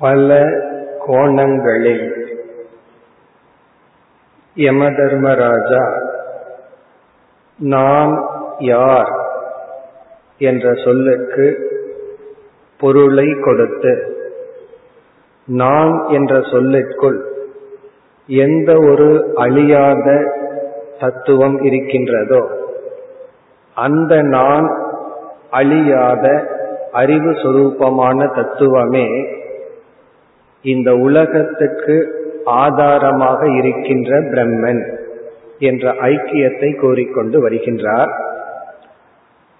பல கோணங்களில் யமதர்மராஜா நாம் யார் என்ற சொல்லுக்கு பொருளை கொடுத்து நான் என்ற சொல்லிற்குள் எந்த ஒரு அழியாத தத்துவம் இருக்கின்றதோ அந்த நான் அழியாத அறிவு சுரூபமான தத்துவமே இந்த உலகத்துக்கு ஆதாரமாக இருக்கின்ற பிரம்மன் என்ற ஐக்கியத்தை கூறிக்கொண்டு வருகின்றார்.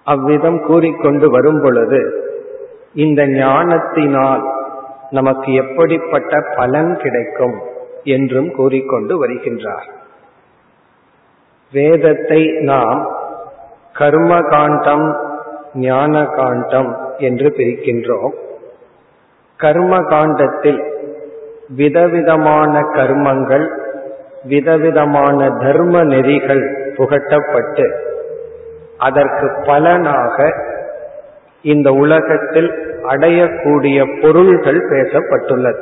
அவ்விதம் கூறிக்கொண்டு வரும் பொழுது இந்த ஞானத்தினால் நமக்கு எப்படிப்பட்ட பலன் கிடைக்கும் என்றும் கூறிக்கொண்டு வருகின்றார். வேதத்தை நாம் கர்ம காண்டம் ஞான காண்டம் என்று பிரிக்கின்றோம். கர்ம காண்டத்தில் விதவிதமான கர்மங்கள் விதவிதமான தர்ம நெறிகள் புகட்டப்பட்டு அதற்கு பலனாக இந்த உலகத்தில் அடையக்கூடிய பொருள்கள் பேசப்பட்டுள்ளது.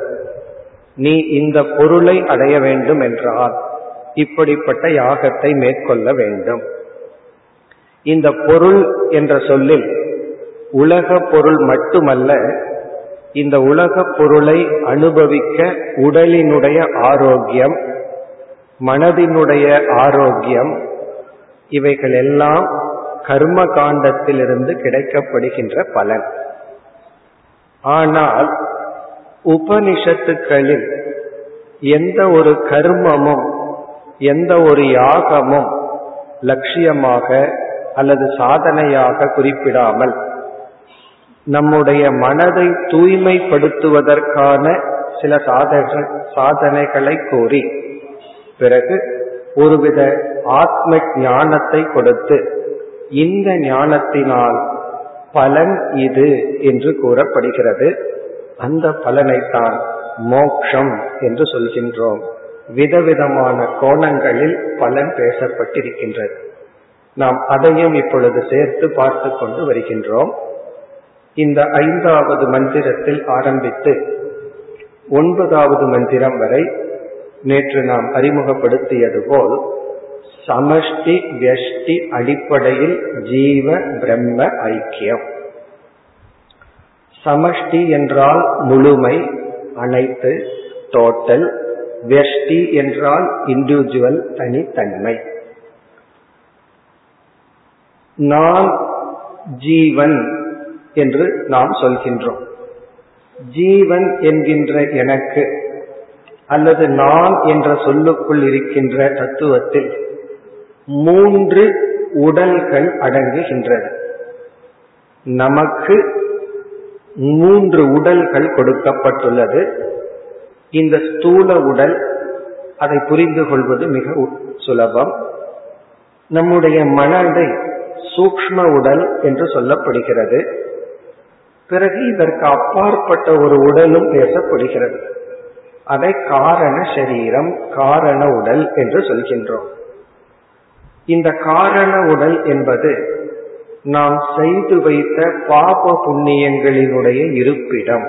நீ இந்த பொருளை அடைய வேண்டும் என்றால் இப்படிப்பட்ட யாகத்தை மேற்கொள்ள வேண்டும். இந்த பொருள் என்ற சொல்லில் உலக பொருள் மட்டுமல்ல இந்த உலக பொருளை அனுபவிக்க உடலினுடைய ஆரோக்கியம் மனதினுடைய ஆரோக்கியம் இவைகள் எல்லாம் கர்ம காண்டத்திலிருந்து கிடைக்கப்படுகின்ற பலன். ஆனால் உபனிஷத்துக்களில் எந்த ஒரு கர்மமும் எந்த ஒரு யாகமும் லட்சியமாக அல்லது சாதனையாக குறிப்பிடாமல் நம்முடைய மனதை தூய்மைப்படுத்துவதற்கான சில சாதக சாதனைகளை கூறி பிறகு ஒருவித ஆத்ம ஞானத்தை கொடுத்து இந்த ஞானத்தினால் பலன் இது என்று கூறப்படுகிறது. அந்த பலனைத்தான் மோக்ஷம் என்று சொல்கின்றோம். விதவிதமான கோணங்களில் பலன் பேசப்பட்டிருக்கின்றது. நாம் அதையும் இப்பொழுது சேர்த்து பார்த்து கொண்டு வருகின்றோம். இந்த ஐந்தாவது மந்திரத்தில் ஆரம்பித்து ஒன்பதாவது மந்திரம் வரை நேற்று நாம் அறிமுகப்படுத்தியது போல் சமஷ்டி வெஷ்டி அடிப்படையில் ஜீவ பிரம்ம ஐக்கியம். சமஷ்டி என்றால் முழுமை அனைத்து டோட்டல் வெஷ்டி என்றால் இண்டிவிஜுவல் தனித்தன்மை. நான் ஜீவன் என்று நாம் சொல்கின்றோம். ஜீவன் என்கின்ற எனக்கு அல்லது நான் என்ற சொல்லுக்குள் இருக்கின்ற தத்துவத்தில் மூன்று உடல்கள் அடங்குகின்றன. நமக்கு மூன்று உடல்கள் கொடுக்கப்பட்டுள்ளது. இந்த ஸ்தூல உடல் அதை புரிந்து கொள்வது மிக சுலபம். நம்முடைய மனதை சூக்ம உடல் என்று சொல்லப்படுகிறது. பிறகு இதற்கு அப்பாற்பட்ட ஒரு உடலும் பேசப்படுகிறது. அதை காரண சரீரம் காரண உடல் என்று சொல்கின்றோம். இந்த காரண உடல் என்பது நாம் செய்து வைத்த பாப புண்ணியங்களினுடைய இருப்பிடம்.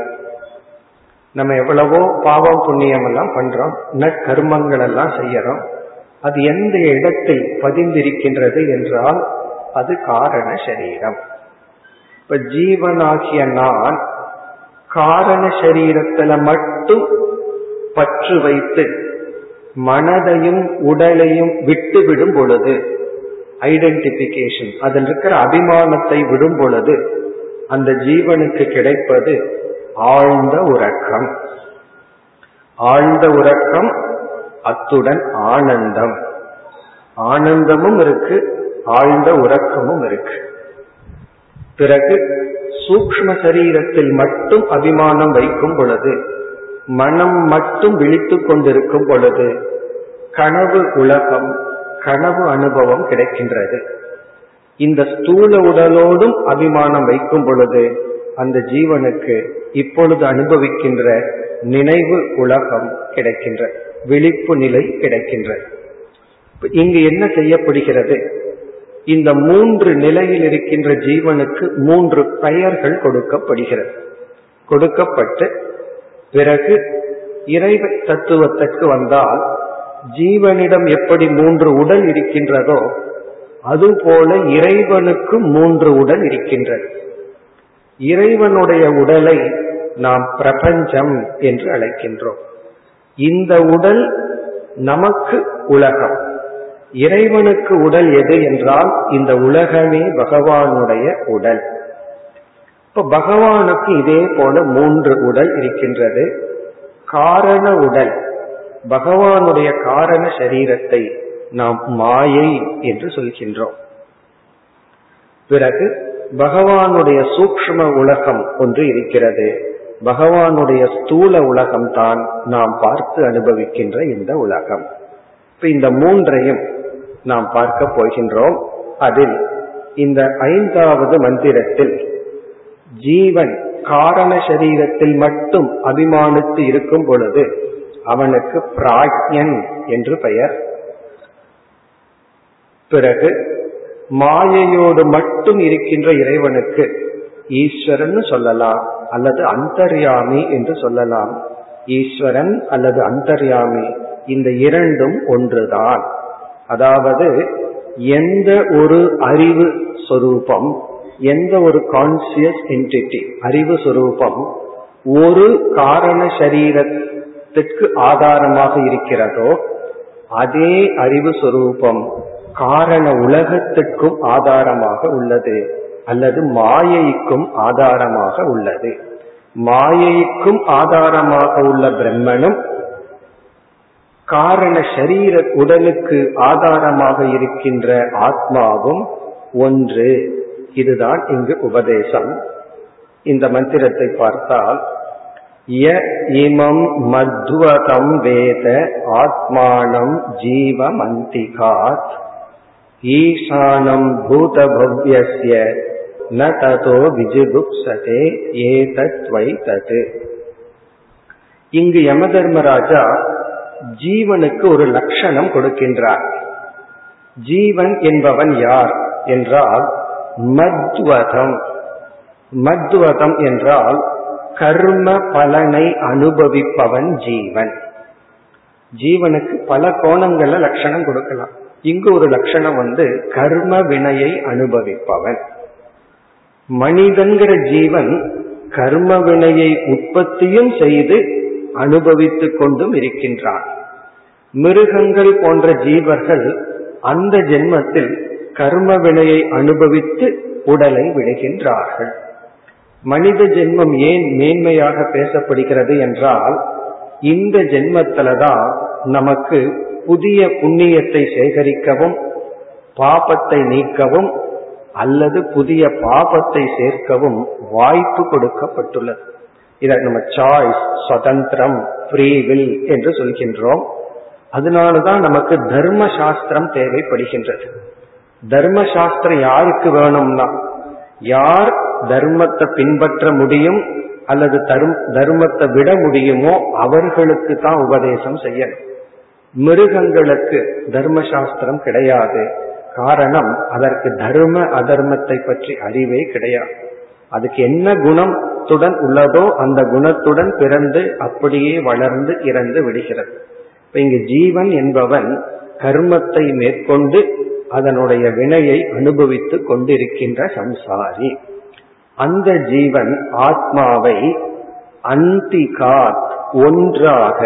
நம்ம எவ்வளவோ பாவம் புண்ணியம் எல்லாம் பண்றோம் நற்கர்மங்கள் எல்லாம் செய்யறோம். அது எந்த இடத்தில் பதிந்திருக்கின்றது என்றால் அது காரண சரீரம். இப்ப ஜீவனாகிய நான் காரண சரீரத்துல மட்டும் பற்று வைத்து மனதையும் உடலையும் விட்டு விடும் பொழுது ஐடென்டிபிகேஷன் அதில் இருக்கிற அபிமானத்தை விடும் பொழுது அந்த ஜீவனுக்கு கிடைப்பது ஆழ்ந்த உறக்கம். ஆழ்ந்த உறக்கம் அத்துடன் ஆனந்தம். ஆனந்தமும் இருக்கு ஆழ்ந்த உறக்கமும் இருக்கு. பிறகு சூக்ம சரீரத்தில் மட்டும் அபிமானம் வைக்கும் பொழுது மனம் மட்டும் விழித்துக் கொண்டிருக்கும் பொழுது கனவு உலகம் கனவு அனுபவம் கிடைக்கின்றது. இந்த ஸ்தூல உடலோடும் அபிமானம் வைக்கும் பொழுது அந்த ஜீவனுக்கு இப்பொழுது அனுபவிக்கின்ற நினைவு உலகம் கிடைக்கின்ற விழிப்பு நிலை கிடைக்கின்ற. இங்கு என்ன செய்யப்படுகிறது? இந்த மூன்று நிலையில் இருக்கின்ற ஜீவனுக்கு மூன்று பெயர்கள் கொடுக்கப்படுகிறது. கொடுக்கப்பட்டு பிறகு இறை தத்துவத்திற்கு வந்தால் ஜீவனிடம் எப்படி மூன்று உடல் இருக்கின்றதோ அதுபோல இறைவனுக்கு மூன்று உடல் இருக்கின்றது. இறைவனுடைய உடலை நாம் பிரபஞ்சம் என்று அழைக்கின்றோம். இந்த உடல் நமக்கு உலகம். இறைவனுக்கு உடல் எது என்றால் இந்த உலகமே பகவானுடைய உடல். இப்ப பகவானுக்கு இதே போல மூன்று உடல் இருக்கின்றது. காரண உடல். பகவானுடைய காரண சரீரத்தை நாம் மாயை என்று சொல்கின்றோம். பிறகு பகவானுடைய சூக்ஷ்ம உலகம் ஒன்று இருக்கிறது. பகவானுடைய ஸ்தூல உலகம் தான் நாம் பார்த்து அனுபவிக்கின்ற இந்த உலகம். இப்ப இந்த மூன்றையும் நாம் பார்க்க போகின்றோம். அதில் இந்த ஐந்தாவது மந்திரத்தில் ஜீவன் காரண சரீரத்தில் மட்டும் அபிமானித்து இருக்கும் பொழுது அவனுக்கு பிராஜ்யன் என்று பெயர். பிறகு மாயையோடு மட்டும் இருக்கின்ற இறைவனுக்கு ஈஸ்வரன் சொல்லலாம் அல்லது அந்தர்யாமி என்று சொல்லலாம். ஈஸ்வரன் அல்லது அந்தர்யாமி இந்த இரண்டும் ஒன்றுதான். அதாவது எந்த ஒரு அறிவு சொரூபம் எந்த ஒரு கான்சியஸ் என்டிட்டி அறிவு சொரூபம் ஒரு காரண சரீரத்திற்கு ஆதாரமாக இருக்கிறதோ அதே அறிவு சொரூபம் காரண உலகத்திற்கும் ஆதாரமாக உள்ளது அல்லது மாயைக்கும் ஆதாரமாக உள்ளது. மாயைக்கும் ஆதாரமாக உள்ள பிரம்மனும் காரண சரீர உடலுக்கு ஆதாரமாக இருக்கின்ற ஆத்மாவும் ஒன்று. இதுதான் இங்கு உபதேசம். இந்த மந்திரத்தை பார்த்தால் ய இமம் மத்வதம் வேத ஆத்மானம் ஜீவமந்திகாத் ஈசானம் பூதபவ்யஸ்ய ந ததோ விஜுகுப்சதே ஏதத் தது இங்கு யம தர்மராஜா ஜீவனுக்கு ஒரு லட்சணம் கொடுக்கின்றார். ஜீவன் என்பவன் யார் என்றால் மத்வதம். மத்வதம் என்றால் கர்ம பலனை அனுபவிப்பவன் ஜீவன். ஜீவனுக்கு பல கோணங்கள்ல லட்சணம் கொடுக்கலாம். இங்கு ஒரு லட்சணம் வந்து கர்ம வினையை அனுபவிப்பவன். மனிதன்கிற ஜீவன் கர்ம வினையை உற்பத்தியும் செய்து அனுபவித்துக் கொண்டும் இருக்கின்றான் மிருகங்கள் போன்ற ஜீவர்கள் அந்த ஜென்மத்தில் கர்ம வினையை அனுபவித்து உடலை விடுகின்றார்கள். மனித ஜென்மம் ஏன் மேன்மையாக பேசப்படுகிறது என்றால் இந்த ஜென்மத்தில்தான் நமக்கு புதிய புண்ணியத்தை சேகரிக்கவும் பாபத்தை நீக்கவும் அல்லது புதிய பாபத்தை சேர்க்கவும் வாய்ப்பு கொடுக்கப்பட்டுள்ளது. இதை நம்ம சாய்ஸ் சுதந்திரம் ஃப்ரீவில் என்று சொல்கின்றோம். அதனாலதான் நமக்கு தர்ம சாஸ்திரம் தேவைப்படுகின்றது. தர்ம சாஸ்திரம் யாருக்கு வேணும்னா யார் தர்மத்தை பின்பற்ற முடியும் அல்லது தர்மத்தை விட முடியுமோ அவர்களுக்கு தான் உபதேசம் செய்யணும். மிருகங்களுக்கு தர்மசாஸ்திரம் கிடையாது. காரணம் அதற்கு தர்ம அதர்மத்தை பற்றி அறிவே கிடையாது. அதுக்கு என்ன குணத்துடன் உள்ளதோ அந்த குணத்துடன் பிறந்து அப்படியே வளர்ந்து இறந்து விடுகிறது. இப்ப இங்கு ஜீவன் என்பவன் கர்மத்தை மேற்கொண்டு அதனுடைய வினையை அனுபவித்து கொண்டிருக்கின்ற சம்சாரி. அந்த ஜீவன் ஆத்மாவை அந்திகாத் ஒன்றாக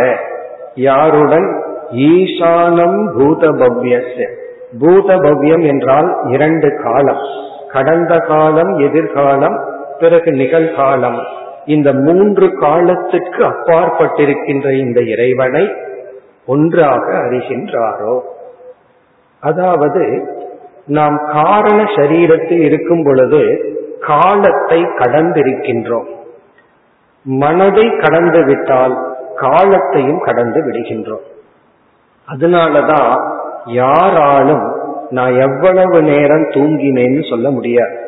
யாருடன்? ஈசானம் பூதபவ்யச பூதபவ்யம் என்றால் இரண்டு காலம். கடந்த காலம் எதிர்காலம் பிறகு நிகழ்காலம். இந்த மூன்று காலத்துக்கு அப்பாற்பட்டிருக்கின்ற இந்த இறைவனை ஒன்றாக அறிகின்றாரோ? அதாவது நாம் காரண சரீரத்தில் இருக்கும் பொழுது காலத்தை கடந்திருக்கின்றோம். மனதை கடந்து விட்டால் காலத்தையும் கடந்து விடுகின்றோம். அதனாலதான் யாராலும் நான் எவ்வளவு நேரம் தூங்கினேன்னு சொல்ல முடியாது.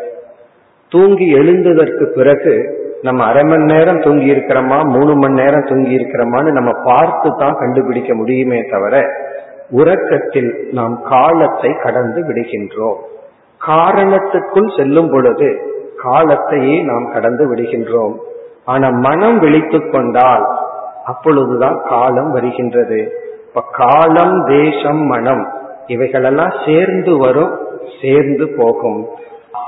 தூங்கி எழுந்ததற்கு பிறகு நம்ம அரை மணி நேரம் தூங்கி இருக்கிறோமா மூணு மணி நேரம் தூங்கி இருக்கிறோமான்னு நம்ம பார்த்து தான் கண்டுபிடிக்க முடியுமே தவிர உறக்கத்தில் நாம் காலத்தை கடந்து விடுகின்றோம். காரணத்துக்குள் செல்லும் பொழுது காலத்தையே நாம் கடந்து விடுகின்றோம். ஆனா மனம் விழித்து கொண்டால் அப்பொழுதுதான் காலம் வருகின்றது. இப்ப காலம் தேசம் மனம் இவைகளெல்லாம் சேர்ந்து வரும் சேர்ந்து போகும்.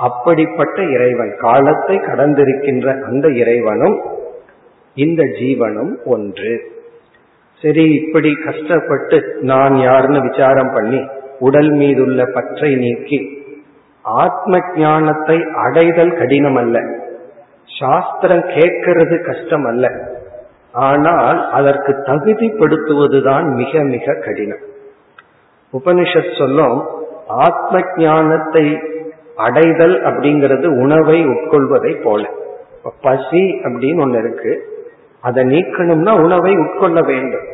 அப்படிப்பட்ட இறைவன் காலத்தை கடந்திருக்கின்ற அந்த இறைவனும் இந்த ஜீவனும் ஒன்று. சரி இப்படி கஷ்டப்பட்டு நான் யாருன்னு விசாரம் பண்ணி உடல் மீதுள்ள பற்றை நீக்கி ஆத்ம ஞானத்தை அடைதல் கடினம் அல்ல சாஸ்திரம் கேட்கிறது கஷ்டம் அல்ல ஆனால் அதற்கு தகுதிப்படுத்துவதுதான் மிக மிக கடினம். உபனிஷத் சொல்லும் ஆத்ம ஞானத்தை அடைதல் அப்படிங்கிறது உணவை உட்கொள்வதை போல. பசி அப்படின்னு ஒண்ணு இருக்கு. அதை நீக்கணும்னா உணவை உட்கொள்ள வேண்டும்.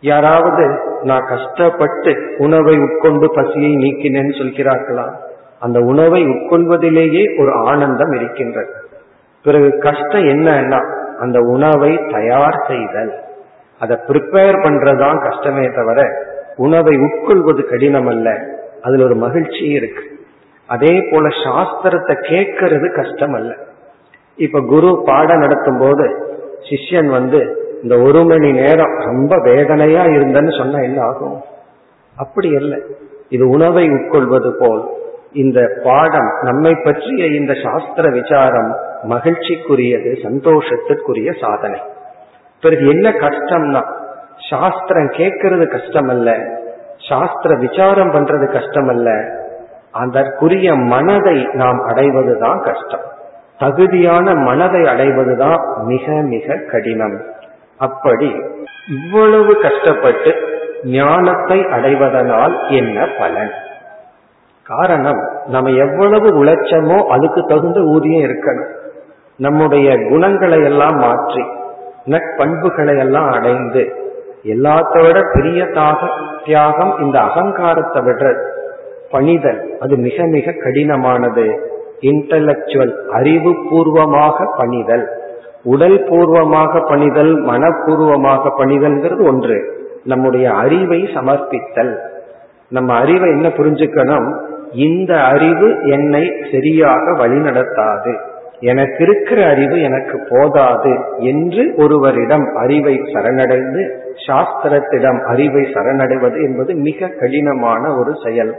யாராவது நான் கஷ்டப்பட்டு உணவை உட்கொண்டு பசியை நீக்கினேன்னு சொல்கிறார்களா? அந்த உணவை உட்கொள்வதிலேயே ஒரு ஆனந்தம் இருக்கின்றது. பிறகு கஷ்டம் என்னன்னா அந்த உணவை தயார் செய்தல். அதை ப்ரிப்பேர் பண்றதுதான் கஷ்டமே தவிர உணவை உட்கொள்வது கடினம் அல்ல அதுல ஒரு மகிழ்ச்சி இருக்கு. அதே போல சாஸ்திரத்தை கேட்கறது கஷ்டம் அல்ல இப்ப குரு பாடம் நடத்தும் போது சிஷ்யன் வந்து இந்த ஒரு மணி நேரம் ரொம்ப வேதனையா இருந்தன்னு சொன்னா என்ன ஆகும்? அப்படி அல்ல. இது உணவை உட்கொள்வது போல். இந்த பாடம் நம்மை பற்றிய இந்த சாஸ்திர விசாரம் மகிழ்ச்சிக்குரியது சந்தோஷத்திற்குரிய சாதனை. பிறகு என்ன கஷ்டம்னா சாஸ்திரம் கேட்கறது கஷ்டம் அல்ல சாஸ்திர விசாரம் பண்றது கஷ்டம் அல்ல அதற்குரிய மனதை நாம் அடைவதுதான் கஷ்டம். தகுதியான மனதை அடைவதுதான் மிக மிக கடினம். அப்படி இவ்வளவு கஷ்டப்பட்டு ஞானத்தை அடைவதனால் என்ன பலன்? காரணம் நம்ம எவ்வளவு உழைச்சமோ அதுக்கு தகுந்த ஊதியம் இருக்கணும். நம்முடைய குணங்களை எல்லாம் மாற்றி நட்பண்புகளை எல்லாம் அடைந்து எல்லாத்தோட பெரிய தாக தியாகம் இந்த அகங்காரத்தை விடுறது பணிதல். அது மிக மிக கடினமானது. இன்டலக்சுவல் அறிவு பூர்வமாக பணிதல். உடல் பூர்வமாக பணிதல் மனப்பூர்வமாக பணிதல்ங்கிறது ஒன்று. நம்முடைய அறிவை சமர்ப்பித்தல். நம்ம அறிவை என்ன புரிஞ்சுக்கணும்? இந்த அறிவு என்னை சரியாக வழிநடத்தாது. எனக்கு இருக்கிற அறிவு எனக்கு போதாது என்று ஒருவரிடம் அறிவை சரணடைந்து சாஸ்திரத்திடம் அறிவை சரணடைவது என்பது மிக கடினமான ஒரு செயல்.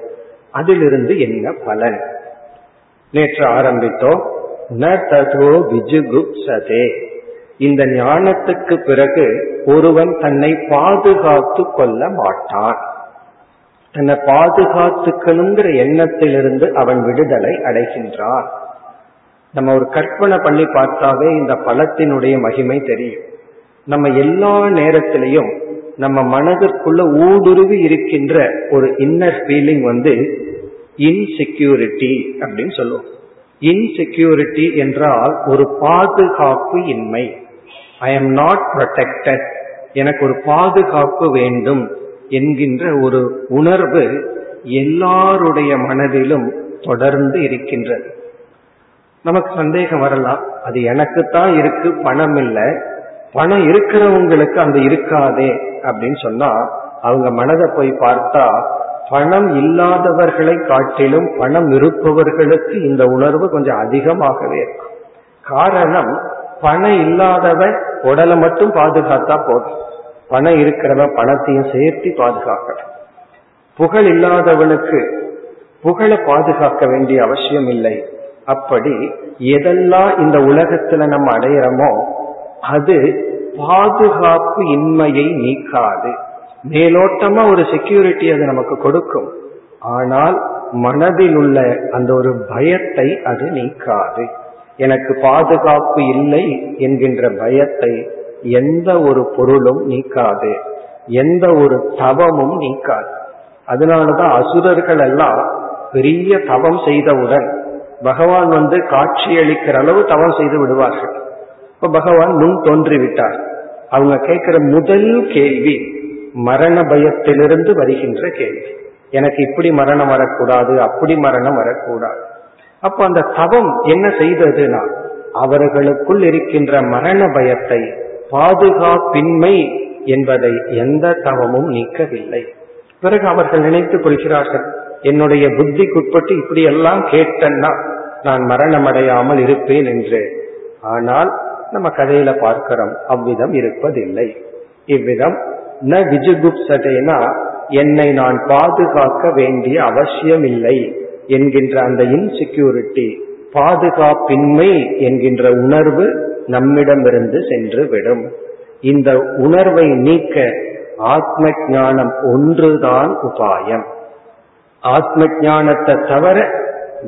அதிலிருந்து என்ன பலன்? நேற்று ஆரம்பித்தோம். ந ததோ விஜுகுப்சதே இந்த ஞானத்துக்கு பிறகு ஒருவன் தன்னை பாதுகாத்து கொள்ள மாட்டான். தன்னை பாதுகாத்துக்கணுங்கிற எண்ணத்திலிருந்து அவன் விடுதலை அடைகின்றான். நம்ம ஒரு கற்பனை பண்ணி பார்த்தாவே இந்த பலத்தினுடைய மகிமை தெரியும். நம்ம எல்லா நேரத்திலையும் நம்ம மனதிற்குள்ள ஊடுருவி இருக்கின்ற ஒரு இன்னர் ஃபீலிங் வந்து இன்செக்யூரிட்டி அப்படின்னு சொல்லுவோம். இன்செக்யூரிட்டி என்றால் ஒரு பாதுகாப்பு இன்மை. ஐ எம் நாட் ப்ரொடெக்டட் எனக்கு ஒரு பாதுகாப்பு வேண்டும் என்கின்ற ஒரு உணர்வு எல்லாருடைய மனதிலும் தொடர்ந்து இருக்கின்றது. நமக்கு சந்தேகம் வரலாம். அது எனக்குத்தான் இருக்கு பணம் இல்லை. பணம் இருக்கிறவங்களுக்கு அந்த இருக்காதே அப்படின்னு சொன்னா அவங்க மனதை போய் பார்த்தா பணம் இல்லாதவர்களை காட்டிலும் பணம் இருப்பவர்களுக்கு இந்த உணர்வு கொஞ்சம் அதிகமாகவே இருக்கும். காரணம் பணம் இல்லாதவன் உடலை மட்டும் பாதுகாத்தா போதும். பணம் இருக்கிறவன் பணத்தையும் சேர்த்து பாதுகாக்கணும் புகழ் இல்லாதவனுக்கு புகழை பாதுகாக்க வேண்டிய அவசியம் இல்லை. அப்படி எதெல்லாம் இந்த உலகத்துல நம்ம அடையிறோமோ அது பாதுகாப்பு இன்மையை நீக்காது. மேலோட்டமா ஒரு செக்யூரிட்டி அது நமக்கு கொடுக்கும். ஆனால் மனதில் உள்ள அந்த ஒரு பயத்தை அது நீக்காது. எனக்கு பாதுகாப்பு இல்லை என்கின்ற பயத்தை எந்த ஒரு பொருளும் நீக்காது. எந்த ஒரு தவமும் நீக்காது. அதனாலதான் அசுரர்கள் எல்லாம் பெரிய தவம் செய்தவுடன் பகவான் வந்து காட்சியளிக்கிற அளவு தவம் செய்து விடுவார்கள். இப்ப பகவான் முன் தோன்றிவிட்டார். அவங்க கேட்கிற முதல் கேள்வி மரண பயத்திலிருந்து வருகின்ற கேள்வி. எனக்கு இப்படி மரணம் வரக்கூடாது அப்படி மரணம் வரக்கூடாது. அப்ப அந்த தவம் என்ன செய்ததுன்னா அவர்களுக்குள் இருக்கின்ற மரண பயத்தை பாதுகாப்பின்மை என்பதை எந்த தவமும் நீக்கவில்லை. பிறகு அவர்கள் நினைத்துக் கொள்கிறார்கள் என்னுடைய புத்திக்குட்பட்டு இப்படி எல்லாம் கேட்டன்னா நான் மரணமடையாமல் இருப்பேன் என்று. ஆனால் நம்ம கதையில பார்க்கிறோம் அவ்விதம் இருப்பதில்லை. இவ்விதம் ந விஜுகுப்சதேனா என்னை நான் பாதுகாக்க வேண்டிய அவசியம் இல்லை என்கின்ற அந்த இன்செக்யூரிட்டி பாதுகாப்பின்மை என்கின்ற உணர்வு நம்மிடமிருந்து சென்று விடும் இந்த உணர்வை நீக்க ஆத்ம ஞானம் ஒன்றுதான் உபாயம். ஆத்ம ஞானத்தை தவிர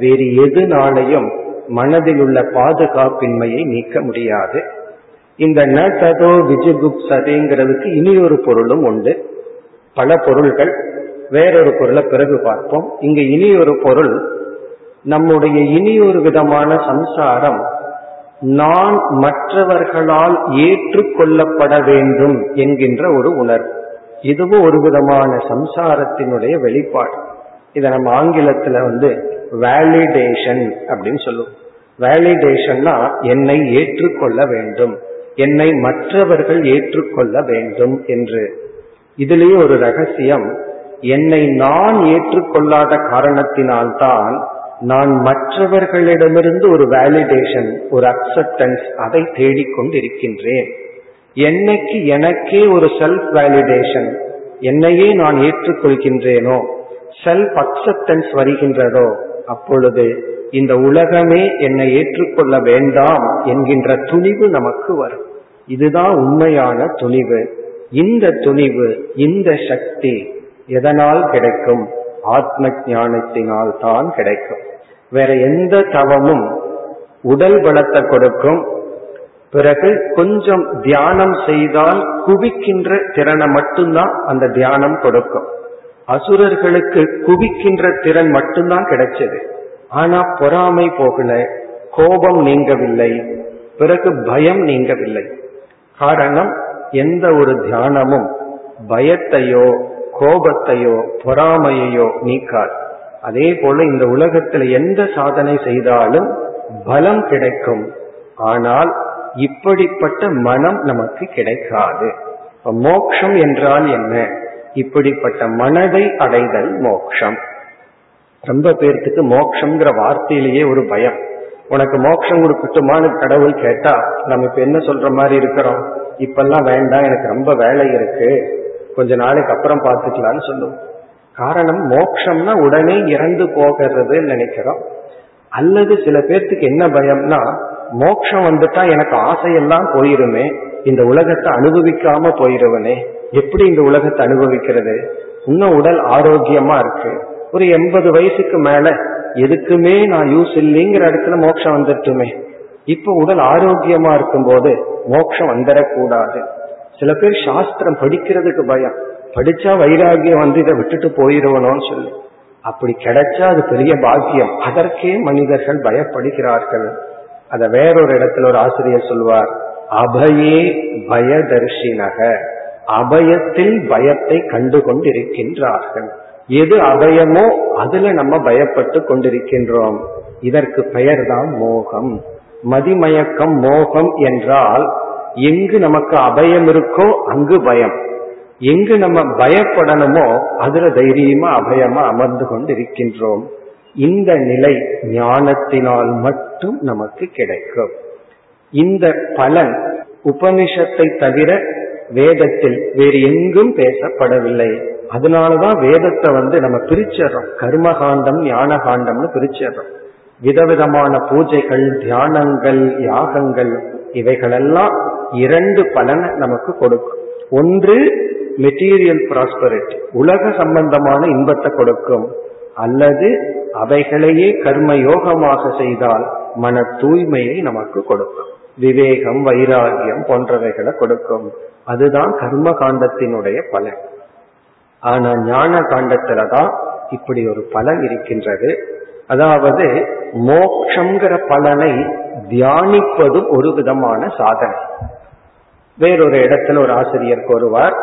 வேறு எதுனாலையும் மனதில் உள்ள பாதுகாப்பின்மையை நீக்க முடியாது. இந்த ந ததோ விஜுகுப்சதேங்கிறதுக்கு இனி ஒரு பொருளும் உண்டு. பல பொருள்கள் வேறொரு பொருளை பிறகு பார்ப்போம். இங்க இனி ஒரு பொருள் நம்முடைய இனி ஒரு விதமான சம்சாரம் நான் மற்றவர்களால் ஏற்றுக்கொள்ளப்பட வேண்டும் என்கின்ற ஒரு உணர்வு. இதுவும் ஒரு விதமான சம்சாரத்தினுடைய வெளிப்பாடு. இதை நம்ம ஆங்கிலத்துல வந்து வேலிடேஷன் அப்படின்னு சொல்லுவோம். வேலிடேஷன்னா என்னை ஏற்றுக்கொள்ள வேண்டும். என்னை மற்றவர்கள் ஏற்றுக்கொள்ள வேண்டும் என்று. இதுலேயே ஒரு ரகசியம் என்னை நான் ஏற்றுக்கொள்ளாத காரணத்தினால்தான் நான் மற்றவர்களிடமிருந்து ஒரு வேலிடேஷன் ஒரு அக்செப்டன்ஸ் அதை தேடிக்கொண்டு இருக்கின்றேன் என்னைக்கு எனக்கே ஒரு செல்ஃப் வேலிடேஷன் என்னையே நான் ஏற்றுக்கொள்கின்றேனோ செல்ஃப் அக்செப்டன்ஸ் வருகின்றதோ அப்பொழுது இந்த உலகமே என்னை ஏற்றுக்கொள்ள வேண்டாம் என்கின்ற துணிவு நமக்கு வரும். இதுதான் உண்மையான துணிவு. இந்த துணிவு இந்த சக்தி எதனால் கிடைக்கும்? ஆத்ம ஞானத்தினால் தான் கிடைக்கும். வேற எந்த தவமும் உடல் பலத்தை கொடுக்கும். பிறகு கொஞ்சம் தியானம் செய்தால் குவிக்கின்ற திறனை மட்டும்தான் அந்த தியானம் கொடுக்கும். அசுரர்களுக்கு குவிக்கின்ற திறன் மட்டும்தான் கிடைச்சது. ஆனா பொறாமை போகல கோபம் நீங்கவில்லை பிறகு பயம் நீங்கவில்லை. காரணம் எந்த ஒரு தியானமும் பயத்தையோ கோபத்தையோ பொறாமையையோ நீக்காது. அதே போல இந்த உலகத்தில் எந்த சாதனை செய்தாலும் பலம் கிடைக்கும். ஆனால் இப்படிப்பட்ட மனம் நமக்கு கிடைக்காது. மோக்ஷம் என்றால் என்ன? இப்படிப்பட்ட மனதை அடைதல் மோக்ஷம். ரொம்ப பேர்த்துக்கு மோக்ஷங்கிற வார்த்தையிலேயே ஒரு பயம். உனக்கு மோட்சம் கொடுக்கட்டுமான்னு கடவுள் கேட்டா நம்ம இப்ப என்ன சொல்ற மாதிரி இருக்கிறோம்? இப்பெல்லாம் வேண்டாம் எனக்கு ரொம்ப வேலை இருக்கு. கொஞ்ச நாளைக்கு அப்புறம் பார்த்துக்கலாம்னு சொல்லுவோம். காரணம் மோக்ஷம்னா உடனே இறந்து போகிறது நினைக்கிறோம். அல்லது சில பேர்த்துக்கு என்ன பயம்னா மோட்சம் வந்துட்டா எனக்கு ஆசையெல்லாம் போயிருமே இந்த உலகத்தை அனுபவிக்காம போயிருவனே. எப்படி இந்த உலகத்தை அனுபவிக்கிறது? இன்னும் உடல் ஆரோக்கியமா இருக்கு. ஒரு எண்பது வயசுக்கு மேல எதுக்குமே நான் யூஸ் இல்லைங்கிற இடத்துல மோட்சம் வந்துட்டுமே. இப்ப உடல் ஆரோக்கியமா இருக்கும் போது மோட்சம் வந்துடக்கூடாது. சில பேர் சாஸ்திரம் படிக்கிறதுக்கு பயம். படிச்சா வைராகியம் வந்து இதை விட்டுட்டு போயிருவனோன்னு சொல்லி. அப்படி கிடைச்சா அது பெரிய பாக்கியம். அதற்கே மனிதர்கள் பயப்படுகிறார்கள். அத வேறொரு இடத்துல ஒரு ஆசிரியர் சொல்வார். அபயே பயதர்ஷினக. அபயத்தில் பயத்தை கண்டு கொண்டிருக்கின்றார்கள் எது அபயமோ அதுல நம்ம பயப்பட்டு கொண்டிருக்கின்றோம். இதற்கு பெயர் தான் மோகம். மதிமயக்கம் மோகம் என்றால் எங்கு நமக்கு அபயம் இருக்கோ அங்கு பயம். எங்கு நம்ம பயப்படணுமோ அதுல தைரியமா அபயமா அமர்ந்து கொண்டு இருக்கின்றோம் இந்த நிலை ஞானத்தினால் மட்டும் நமக்கு கிடைக்கும். இந்த பலன் உபனிஷத்தை தவிர வேதத்தில் வேறு எங்கும் பேசப்படவில்லை. அதனாலதான் வேதத்தை வந்து நம்ம பிரிச்சிடறோம். கர்மகாண்டம் ஞான காண்டம்னு பிரிச்சிடறோம். விதவிதமான பூஜைகள் தியானங்கள் யாகங்கள் இவைகளெல்லாம் இரண்டு பலனை நமக்கு கொடுக்கும். ஒன்று மெட்டீரியல் ப்ராஸ்பரிட்டி உலக சம்பந்தமான இன்பத்தை கொடுக்கும். அல்லது அவைகளையே கர்ம யோகமாக செய்தால் மன தூய்மையை நமக்கு கொடுக்கும். விவேகம் வைராகியம் போன்றவைகளை கொடுக்கும். அதுதான் கர்ம காண்டத்தினுடைய பலன். ஆனா ஞான காண்டத்துலதான் இப்படி ஒரு பலன் இருக்கின்றது. அதாவது மோக்ஷங்கிற பலனை தியானிப்பதும் ஒரு விதமான சாதனை. வேறொரு இடத்துல ஒரு ஆசிரியர் கூறுவார்